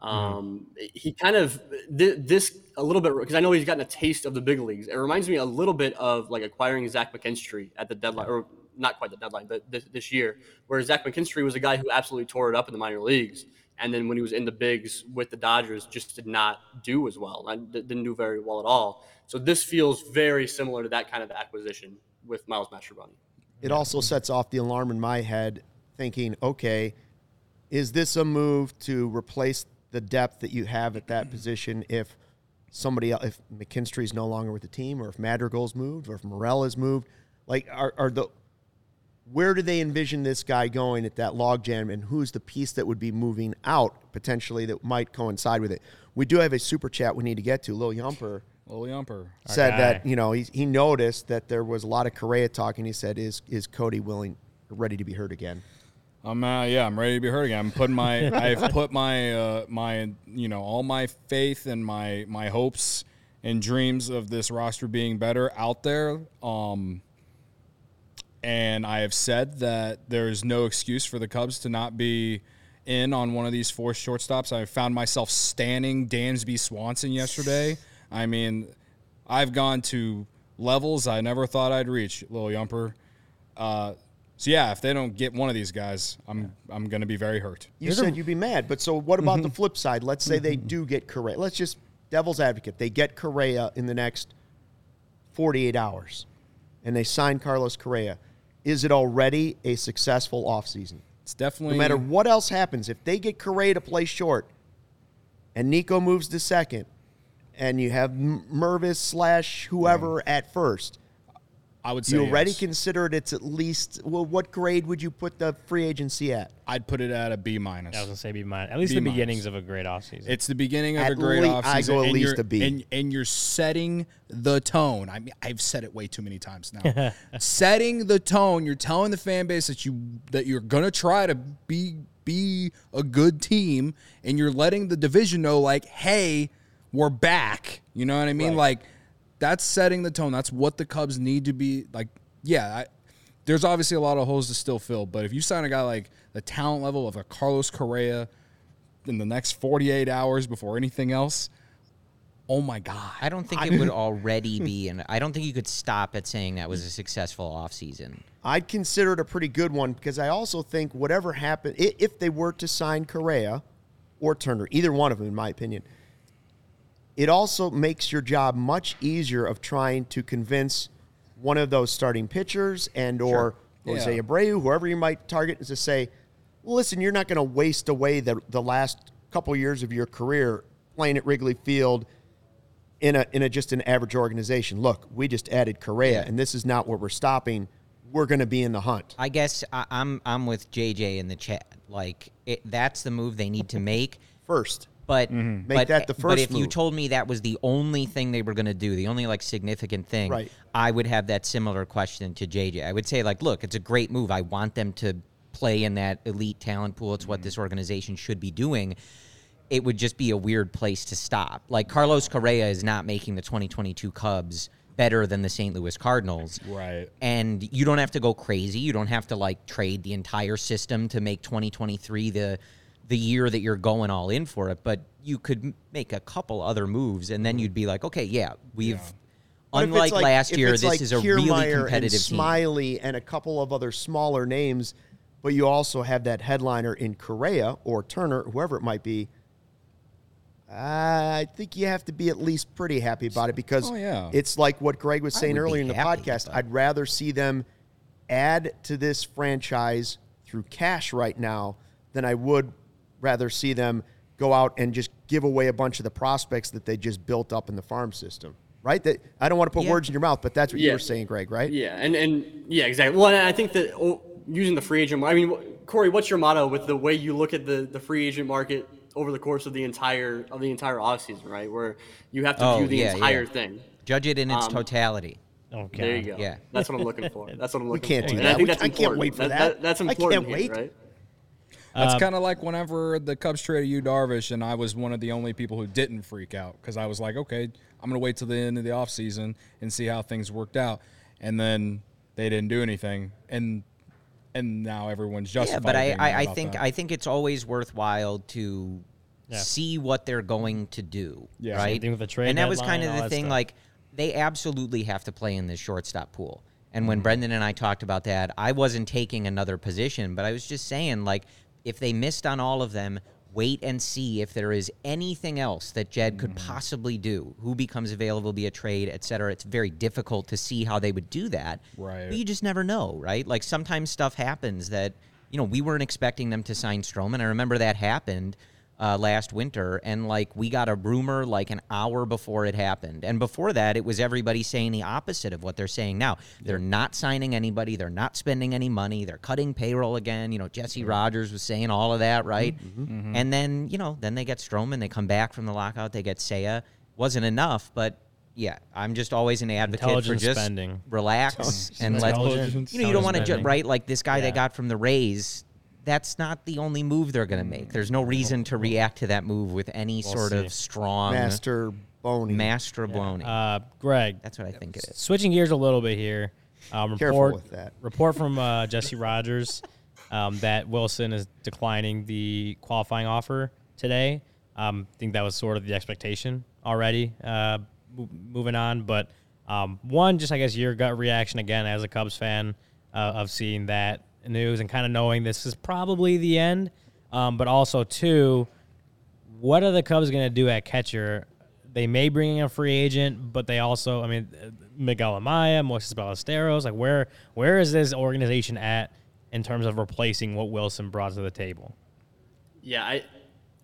Um, He kind of th- this a little bit because I know he's gotten a taste of the big leagues. It reminds me a little bit of like acquiring Zach McKinstry at the deadline, or not quite the deadline, but this, this year, where Zach McKinstry was a guy who absolutely tore it up in the minor leagues, and then when he was in the bigs with the Dodgers, just did not do as well. and Didn't do very well at all. So this feels very similar to that kind of acquisition with Miles Mastrobuoni. it also sets off the alarm in my head thinking okay is this a move to replace the depth that you have at that position if somebody else if is no longer with the team or if madrigal's moved or if morel has moved like are, are the where do they envision this guy going at that logjam and who's the piece that would be moving out potentially that might coincide with it we do have a super chat we need to get to lil yumper Lil Yumper. said that you know he, he noticed that there was a lot of Correa talk, and he said, "Is is Cody willing, ready to be hurt again?" I'm uh, yeah, I'm ready to be heard again. I'm putting my I've put my uh, my you know all my faith and my my hopes and dreams of this roster being better out there. Um, and I have said that there is no excuse for the Cubs to not be in on one of these four shortstops. I found myself standing Dansby Swanson yesterday. I mean, I've gone to levels I never thought I'd reach, Lil Yumper. Uh, so yeah, if they don't get one of these guys, I'm I'm gonna be very hurt. You said you'd be mad, but so what about the mm-hmm. flip side? Let's say they mm-hmm. do get Correa. Let's just devil's advocate. They get Correa in the next 48 hours, and they sign Carlos Correa. Is it already a successful offseason? It's definitely No matter what else happens, if they get Correa to play short, and Nico moves to second, and you have M- Mervis slash whoever at first, I would say you already yes. consider it it's at least well what grade would you put the free agency at I'd put it at a B minus. I was gonna say be mine. At least B the minus. beginnings of a great offseason. It's the beginning of At a great lea- offseason. I go at least a B. And, and you're setting the tone. I mean, I've said it way too many times now. setting the tone. You're telling the fan base that you that you're gonna try to be be a good team, and you're letting the division know, like, hey, we're back. You know what I mean? Like, that's setting the tone. That's what the Cubs need to be. Like, yeah, I, there's obviously a lot of holes to still fill, but if you sign a guy like the talent level of a Carlos Correa in the next 48 hours before anything else, oh my God. I don't think it would already be, and I don't think you could stop at saying that was a successful offseason. I'd consider it a pretty good one because I also think whatever happened, if they were to sign Correa or Turner, either one of them, in my opinion, it also makes your job much easier of trying to convince one of those starting pitchers and or Jose Yeah. Abreu, whoever you might target, is to say, well, listen, you're not going to waste away the, the last couple years of your career playing at Wrigley Field in a in a just an average organization. Look, we just added Correa, and this is not where we're stopping. We're going to be in the hunt. I guess I, I'm I'm with JJ in the chat. Like it, that's the move they need to make. First, But mm-hmm. Make but, that eh, the But first if you told me that was the only thing they were going to do, the only like significant thing, Right. I would have that similar question to JJ. I would say like, look, it's a great move. I want them to play in that elite talent pool. It's what mm-hmm. this organization should be doing. It would just be a weird place to stop. Like Carlos Correa is not making the 2022 Cubs better than the St. Louis Cardinals. Right. And you don't have to go crazy. You don't have to like trade the entire system to make 2023 the the year that you're going all in for it, but you could make a couple other moves and then mm-hmm. you'd be like, okay, yeah, we've But if it's unlike like- last year, this like is a really competitive and team. Smyly and a couple of other smaller names, but you also have that headliner in Correa or Turner, whoever it might be. I think you have to be at least pretty happy about it because Oh, yeah. it's like what Greg was saying earlier in the happy, podcast. but- I'd rather see them add to this franchise through cash right now than I would rather see them go out and just give away a bunch of the prospects that they just built up in the farm system. Right? That I don't want to put Yeah. words in your mouth, but that's what you Yeah. were saying, Greg, right? Yeah, and and yeah, exactly. Well, and I think that oh, using the free agent, I mean, Corey, what's your motto with the way you look at the the free agent market over the course of the entire of the entire offseason, right? Where you have to Oh, view the yeah, entire yeah. thing. Judge it in its Um, totality. Okay. There you go. Yeah. that's what I'm looking for. That's what I'm looking. We looking can't for. do And that. I think We- that's I can't wait for That- that. that's I can't important, here, right? That's Uh, kind of like whenever the Cubs traded Yu Darvish, and I was one of the only people who didn't freak out because I was like, okay, I'm going to wait till the end of the offseason and see how things worked out. And then they didn't do anything. And and now everyone's Yeah, but I, I, I think that. I think it's always worthwhile to Yeah. see what they're going to do. Yeah. right. Same thing with the trade and that was kind of the thing. stuff. Like they absolutely have to play in this shortstop pool. And Mm-hmm. when Brendan and I talked about that, I wasn't taking another position, but I was just saying like if they missed on all of them. Wait and see if there is anything else that Jed could Mm-hmm. possibly do. Who becomes available via trade, et cetera. It's very difficult to see how they would do that. Right. But you just never know, right? Like sometimes stuff happens that you know we weren't expecting them to sign Stroman. I remember that happened uh, last winter, and like we got a rumor like an hour before it happened, and before that, it was everybody saying the opposite of what they're saying now. They're not signing anybody. They're not spending any money. They're cutting payroll again. You know, Jesse Rogers was saying all of that, right? Mm-hmm. Mm-hmm. Mm-hmm. And then you know, then they get Stroman. They come back from the lockout. They get Seiya. Wasn't enough, but. Yeah, I'm just always an advocate for just spending. relax and let Intelligent you know you don't want to ju- spending. right like this guy Yeah. they got from the Rays. That's not the only move they're going to make. There's no reason to react to that move with any sort see. of strong Master Boney. master baloney. Uh, Greg, That's what I think it is. switching gears a little bit here. Um, Careful report, with that. Report from uh, Jesse Rogers um, that Willson is declining the qualifying offer today. Um, I think that was sort of the expectation already. Uh, mo- moving on, but um, one, just I guess your gut reaction again as a Cubs fan uh, of seeing that news and kind of knowing this is probably the end. Um, but also two, what are the Cubs going to do at catcher? They may bring in a free agent, but they also, I mean, uh, Miguel Amaya, Moises Ballesteros, like where where is this organization at in terms of replacing what Willson brought to the table? Yeah, I,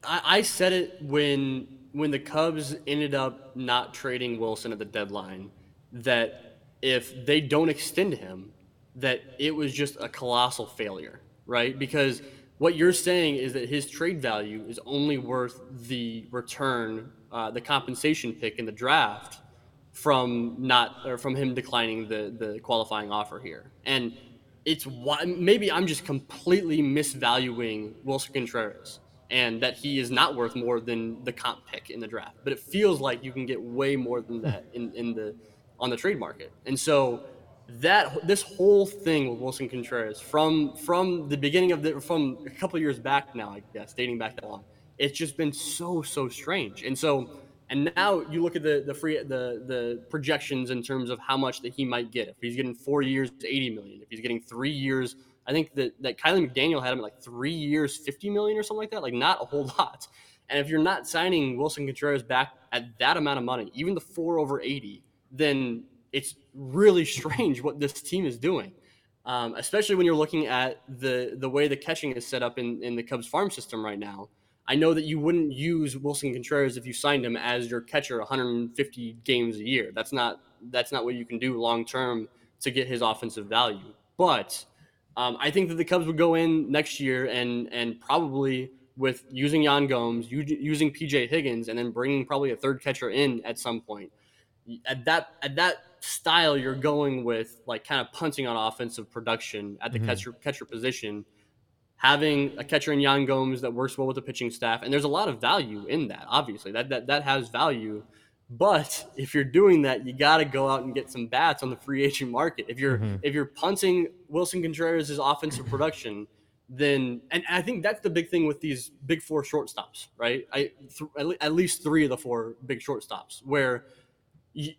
I I said it when when the Cubs ended up not trading Willson at the deadline that if they don't extend him, that it was just a colossal failure, right? Because what you're saying is that his trade value is only worth the return, uh, the compensation pick in the draft from not or from him declining the the qualifying offer here. And it's why maybe I'm just completely misvaluing Willson Contreras and that he is not worth more than the comp pick in the draft. But it feels like you can get way more than that in, in the on the trade market. And so that this whole thing with Willson Contreras from from the beginning of the from a couple years back now, I guess, dating back that long, it's just been so so strange. And so and now you look at the the free the the projections in terms of how much that he might get. If he's getting four years, eighty million. If he's getting three years, I think that that Kiley McDaniel had him like three years, fifty million or something like that. Like not a whole lot. And if you're not signing Willson Contreras back at that amount of money, even the four over eighty, then it's really strange what this team is doing. Um, especially when you're looking at the the way the catching is set up in, in the Cubs farm system right now. I know that you wouldn't use Willson Contreras if you signed him as your catcher 150 games a year. That's not that's not what you can do long term to get his offensive value. But um, I think that the Cubs would go in next year and and probably with using Yan Gomes, using PJ Higgins, and then bringing probably a third catcher in at some point. At that at that style, you're going with like kind of punting on offensive production at the mm-hmm. catcher catcher position having a catcher in Yan Gomes that works well with the pitching staff, and there's a lot of value in that. Obviously, that that that has value. But if you're doing that, you got to go out and get some bats on the free agent market. If you're mm-hmm. if you're punting Willson Contreras' offensive production, then and I think that's the big thing with these big four shortstops, right? I th- at least three of the four big shortstops where. You,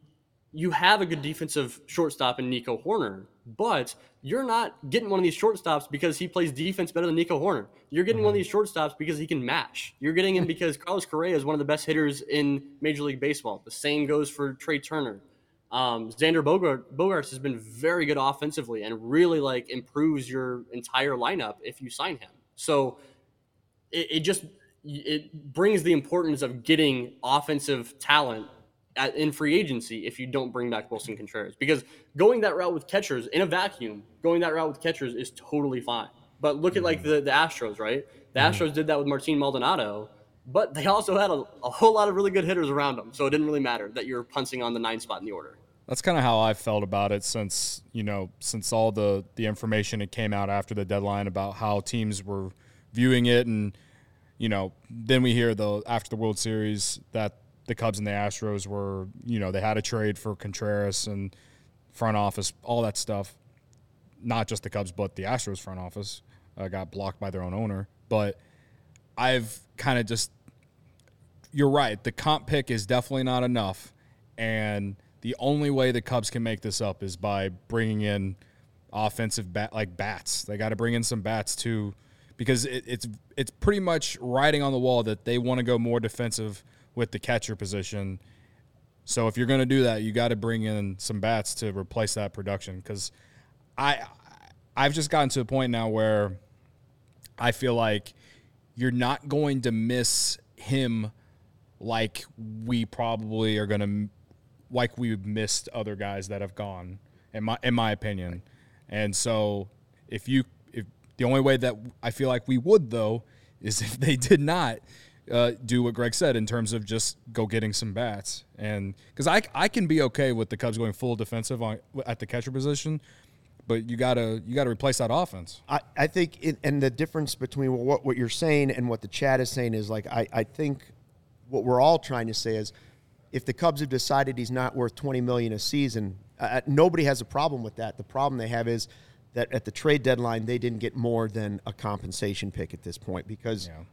you have a good defensive shortstop in Nico Hoerner, but you're not getting one of these shortstops because he plays defense better than Nico Hoerner. You're getting mm-hmm. one of mm-hmm. these shortstops because he can mash. You're getting him because Carlos Correa is one of the best hitters in Major League Baseball. The same goes for Trea Turner. Um, Xander Bogart, Bogaerts has been very good offensively and really like improves your entire lineup if you sign him. So it, it just it brings the importance of getting offensive talent at, in free agency if you don't bring back Willson Contreras. Because going that route with catchers in a vacuum, going that route with catchers is totally fine. But look at like mm-hmm. the, the Astros, right? The mm-hmm. Astros did that with Martin Maldonado, but they also had a, a whole lot of really good hitters around them. So it didn't really matter that you're punching on the nine spot in the order. That's kind of how I felt about it since, you know, since all the, the information that came out after the deadline about how teams were viewing it and, you know, then we hear the after the World Series that the Cubs and the Astros were, you know, they had a trade for Contreras and front office, all that stuff. Not just the Cubs, but the Astros front office uh, got blocked by their own owner. But I've kind of just, you're right. The comp pick is definitely not enough. And the only way the Cubs can make this up is by bringing in offensive bat, like bats. They got to bring in some bats too, because it, it's it's pretty much writing on the wall that they want to go more defensive with the catcher position. So if you're going to do that, you got to bring in some bats to replace that production because I I've just gotten to a point now where I feel like you're not going to miss him like we probably are going to like we've missed other guys that have gone in my in my opinion. And so if you if the only way that I feel like we would though is if they did not uh, do what Greg said in terms of just go getting some bats. And because I, I can be okay with the Cubs going full defensive on, at the catcher position, but you gotta you gotta replace that offense. I, I think it, and the difference between what what you're saying and what the chat is saying is like I, I think what we're all trying to say is if the Cubs have decided he's not worth 20 million a season, uh, nobody has a problem with that. The problem they have is that at the trade deadline they didn't get more than a compensation pick at this point because yeah.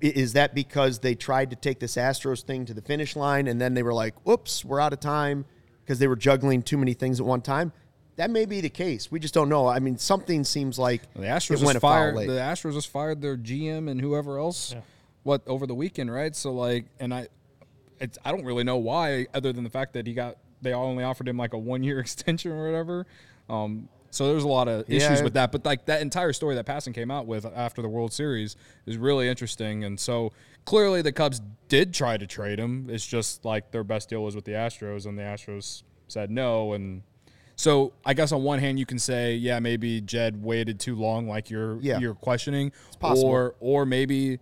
Is that because they tried to take this Astros thing to the finish line and then they were like, "Whoops, we're out of time," because they were juggling too many things at one time? That may be the case. We just don't know. I mean, something seems like the Astros just fired. The Astros just fired their GM and whoever else. Yeah. What over the weekend, right? So like, and I, it's I don't really know why, other than the fact that he got they only offered him like a one year extension or whatever. Um, so there's a lot of issues yeah. with that. But like that entire story that Passan came out with after the World Series is really interesting. And so clearly the Cubs did try to trade him. It's just like their best deal was with the Astros, and the Astros said no. And so I guess on one hand you can say, yeah, maybe Jed waited too long, like you're yeah. you're questioning, or or maybe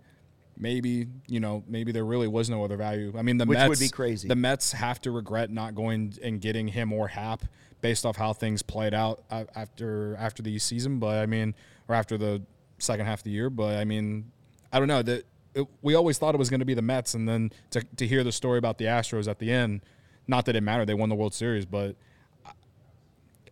maybe you know maybe there really was no other value. I mean, the Which Mets would be crazy. The Mets have to regret not going and getting him or Hap based off how things played out after after the season. But I mean, or after the second half of the year. But I mean, I don't know that we always thought it was going to be the Mets, and then to to hear the story about the Astros at the end, not that it mattered, they won the World Series, but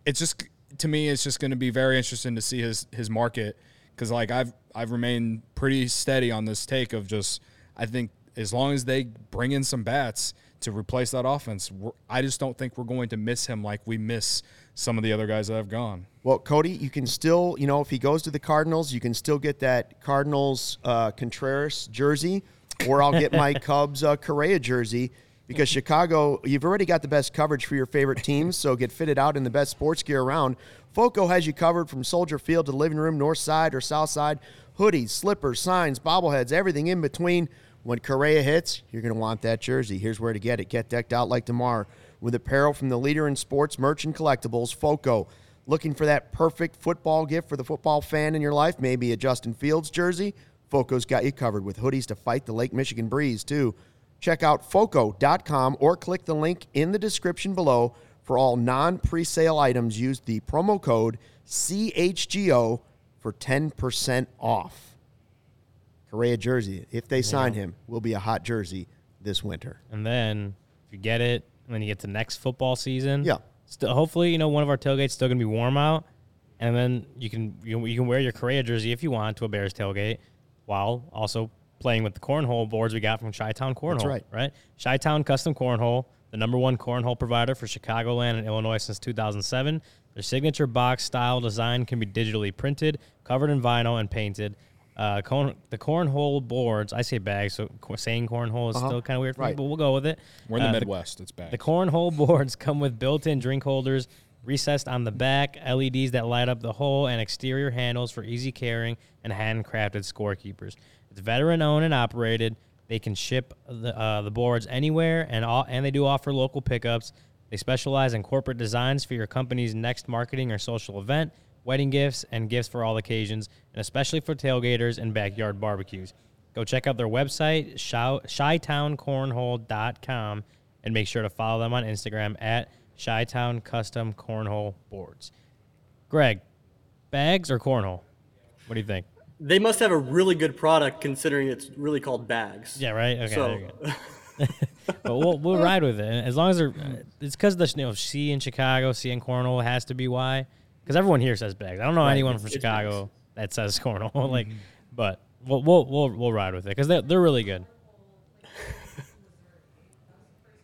it's just to me it's just going to be very interesting to see his his market because like I've I've remained pretty steady on this take of just I think as long as they bring in some bats to replace that offense, we're, I just don't think we're going to miss him like we miss some of the other guys that have gone. Well, Cody, you can still, you know, if he goes to the Cardinals, you can still get that Cardinals uh, Contreras jersey, or I'll get my Cubs uh, Correa jersey because Chicago, you've already got the best coverage for your favorite teams, so get fitted out in the best sports gear around. Foco has you covered from Soldier Field to living room, north side or south side. Hoodies, slippers, signs, bobbleheads, everything in between. When Correa hits, you're going to want that jersey. Here's where to get it. Get decked out like DeMar with apparel from the leader in sports merch and collectibles, Foco. Looking for that perfect football gift for the football fan in your life? Maybe a Justin Fields jersey? Foco's got you covered with hoodies to fight the Lake Michigan breeze, too. Check out foco.com or click the link in the description below for all non presale items. Use the promo code CHGO for 10% off. Correa jersey, if they sign him, will be a hot jersey this winter. And then if you get it, when you get to next football season, Yeah. Still, hopefully, you know one of our tailgates still gonna be warm out, and then you can you, you can wear your Correa jersey if you want to a Bears tailgate, while also playing with the cornhole boards we got from Chi-Town Cornhole. That's right. right. Chi-Town Custom Cornhole, the number one cornhole provider for Chicagoland and Illinois since 2007. Their signature box style design can be digitally printed, covered in vinyl, and painted. Uh, corn, the cornhole boards, I say bags, so saying cornhole is still kind of weird for me, but we'll go with it. We're in the Uh, Midwest. It's bad. the cornhole boards come with built-in drink holders, recessed on the back, LEDs that light up the hole, and exterior handles for easy carrying and handcrafted scorekeepers. It's veteran-owned and operated. They can ship the uh, the boards anywhere, and all, and they do offer local pickups. They specialize in corporate designs for your company's next marketing or social event, wedding gifts, and gifts for all occasions, and especially for tailgaters and backyard barbecues. Go check out their website, chitowncornhole.com, and make sure to follow them on Instagram at Chi-Town Custom Cornhole Boards. Greg, bags or cornhole? What do you think? They must have a really good product considering it's really called bags. Yeah, right. Okay, So- there you go. but we'll we'll ride with it as long as they're. It's because the you know C in Chicago, C in cornhole has to be why. Because everyone here says bags. I don't know anyone from it's Chicago that says cornhole. like, but we'll we'll we'll, we'll ride with it because they're they're really good.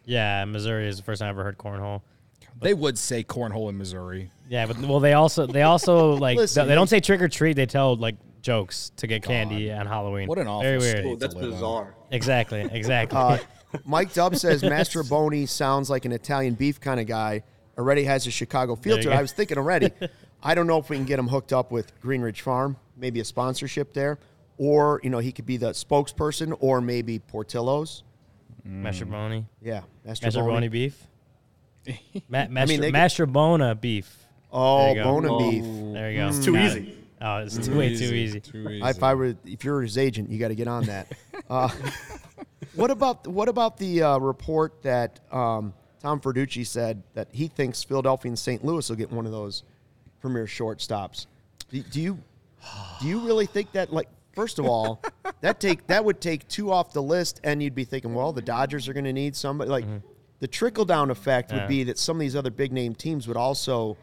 yeah, Missouri is the first time I ever heard cornhole. they would say cornhole in Missouri. Yeah, but well, they also they also like Listen, they don't say trick or treat. They tell like jokes to get candy on Halloween. What an awful Very weird. state. Oh, that's to live bizarre. Exactly, exactly. Uh, Mike Dubb says Master Boni sounds like an Italian beef kind of guy. Already has a Chicago field There to it. I was thinking already. I don't know if we can get him hooked up with Greenridge Farm, maybe a sponsorship there, or you know he could be the spokesperson, or maybe Portillo's. Mastrobuoni, Yeah, Master Mastrobuoni Boni. beef. Ma- Mastro, they could- Mastrobona beef. Oh, There. Bona Oh. beef. There you go. It's too Got easy. it. Oh, it's too, way too easy. Too easy. If I were, if you're his agent, you got to get on that. Uh, what about what about the uh, report that um, Tom Verducci said that he thinks Philadelphia and St. Louis will get one of those premier shortstops? Do, do you do you really think that? Like, first of all, that take that would take two off the list, and you'd be thinking, well, the Dodgers are going to need somebody. Like, mm-hmm. the trickle down effect would be that some of these other big name teams would also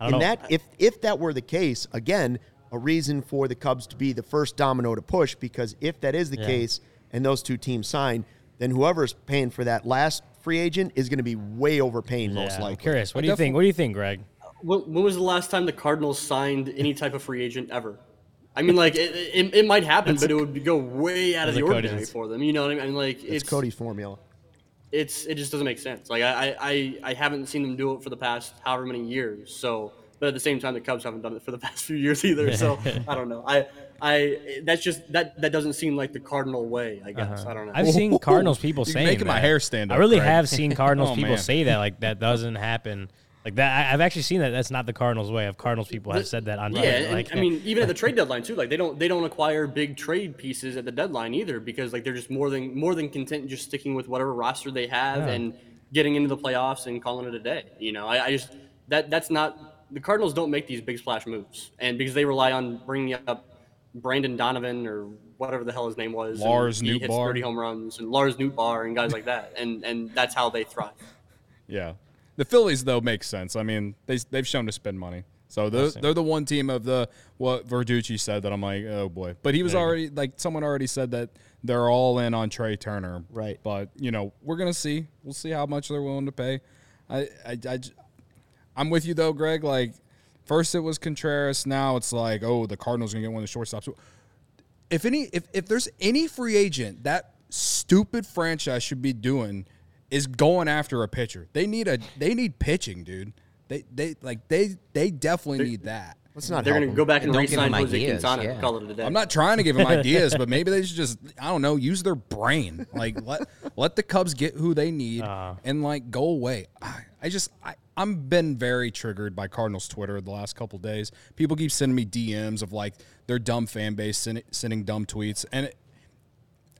I don't and know. that if if that were the case, again, a reason for the Cubs to be the first domino to push because if that is the Yeah. case and those two teams sign, then whoever's paying for that last free agent is going to be way overpaying most Yeah, I'm likely. curious. What do you think? What do you think, Greg? When, when was the last time the Cardinals signed any type of free agent ever? I mean, like it, it, it might happen, but it would go way out of the are Cody's. ordinary for them. You know what I mean? Like It's it's Cody's formula. it's it just doesn't make sense. Like I, I I haven't seen them do it for the past however many years. So, but at the same time, the Cubs haven't done it for the past few years either. So I don't know. I I that's just that that doesn't seem like the Cardinal way. I guess uh-huh. I don't know. I've seen Cardinals people You're saying making my that. hair stand I really Greg. have seen Cardinals Oh, people man. say that. Like that doesn't happen. Like that, I- I've actually seen that. That's not the Cardinals' way. Of Cardinals people have said that on. Yeah, Twitter. and, like, I mean, even at the trade deadline too. Like they don't they don't acquire big trade pieces at the deadline either because like they're just more than more than content just sticking with whatever roster they have and getting into the playoffs and calling it a day. You know, I, I just that that's not the Cardinals don't make these big splash moves, and because they rely on bringing up Brandon Donovan or whatever the hell his name was, and Lars he hits thirty home runs, and Lars Nootbaar and guys like that, and and that's how they thrive. Yeah. The Phillies though makes sense. I mean, they they've shown to spend money. So they're, they're the one team of the what Verducci said that I'm like, oh boy. But he was already like someone already said that they're all in on Trea Turner. Right. But you know we're gonna see. We'll see how much they're willing to pay. I I I'm with you though, Greg. Like first it was Contreras. Now it's like oh the Cardinals gonna get one of the shortstops. If any if if there's any free agent that stupid franchise should be doing is going after a pitcher. They need a they need pitching, dude. They they like they they definitely need that. Let's not They're going to them. go back and Don't give re-sign Jose ideas, Quintana yeah. call it a day. I'm not trying to give them ideas, but maybe they should just I don't know, use their brain. Like let let the Cubs get who they need uh. and like go away. I, I just I I'm been very triggered by Cardinals Twitter the last couple days. People keep sending me DMs of like their dumb fan base sending, sending dumb tweets and it,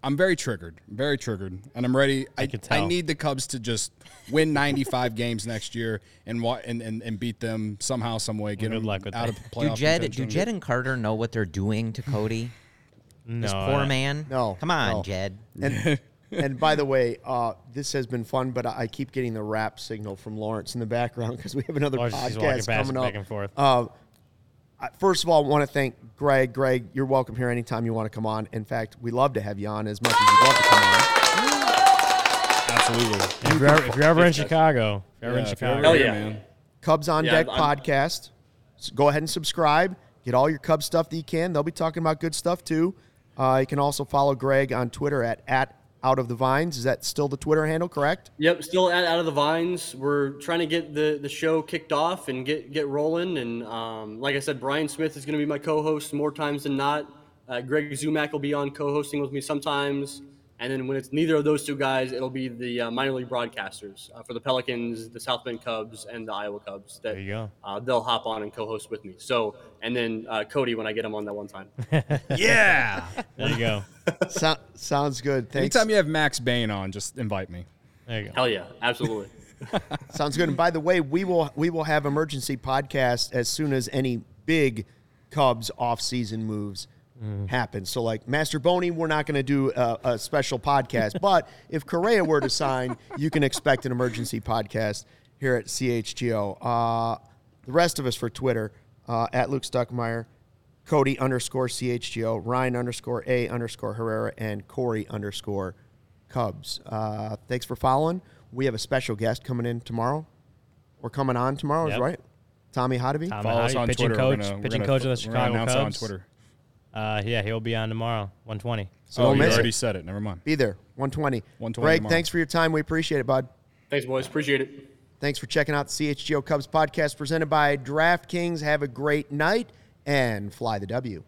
I'm very triggered, very triggered, and I'm ready. I, can tell. I need the Cubs to just win 95 games next year and, wa- and and and beat them somehow, some way. Get Good them luck with out that. of Do playoff Jed, do. Jed and Carter know what they're doing to Cody? no, This poor man. No, Come on, no. Jed. And, and by the way, uh, this has been fun, but I keep getting the rap signal from Lawrence in the background because we have another Lawrence is walking podcast past coming up. back and forth. Uh, I- first of all, I want to thank Greg. Greg, you're welcome here anytime you want to come on. In fact, we love to have you on as much as you'd love to come on. Absolutely. If you're, ever, if you're ever in Chicago, if you're ever in Yeah, if you're Chicago, ever Hell here, yeah. man. Cubs on Yeah, Deck I'm- podcast. S- go ahead and subscribe. Get all your Cubs stuff that you can. They'll be talking about good stuff too. Uh, you can also follow Greg on Twitter at, at out of the vines. Is that still the Twitter handle? Correct. Yep, still out, out of the vines. We're trying to get the, the show kicked off and get get rolling. And um, like I said, Brian Smith is going to be my co-host more times than not. Uh, Greg Zumack will be on co-hosting with me sometimes. And then when it's neither of those two guys, it'll be the uh, minor league broadcasters uh, for the Pelicans, the South Bend Cubs, and the Iowa Cubs. That There you go. Uh, they'll hop on and co-host with me. So, and then uh, Cody when I get him on that one time. Yeah. there you go. So, sounds good. Thanks. Anytime you have Max Bain on, just invite me. There you go. Hell yeah, absolutely. Sounds good. And by the way, we will we will have emergency podcast as soon as any big Cubs off-season moves happen. So like Mastrobuoni, we're not going to do a, a special podcast, but if Correa were to sign, you can expect an emergency podcast here at CHGO. Uh, the rest of us for Twitter uh, at Luke Stuckmeyer, Cody underscore CHGO, Ryan underscore A underscore Herrera, and Corey underscore Cubs. Uh, thanks for following. We have a special guest coming in tomorrow. We're coming on tomorrow, is Yep. right? Tommy Hottovy. Tom Follow us on pitching Twitter. coach, we're gonna, we're pitching gonna- coach of the we're gonna Chicago announce on Cubs. Twitter. Uh, yeah, he'll be on tomorrow, 120. So oh, you already it. said it. Never mind. Be there, 120. 120 Greg, tomorrow. thanks for your time. We appreciate it, bud. Thanks, boys. Appreciate it. Thanks for checking out the CHGO Cubs podcast presented by DraftKings. Have a great night and fly the W.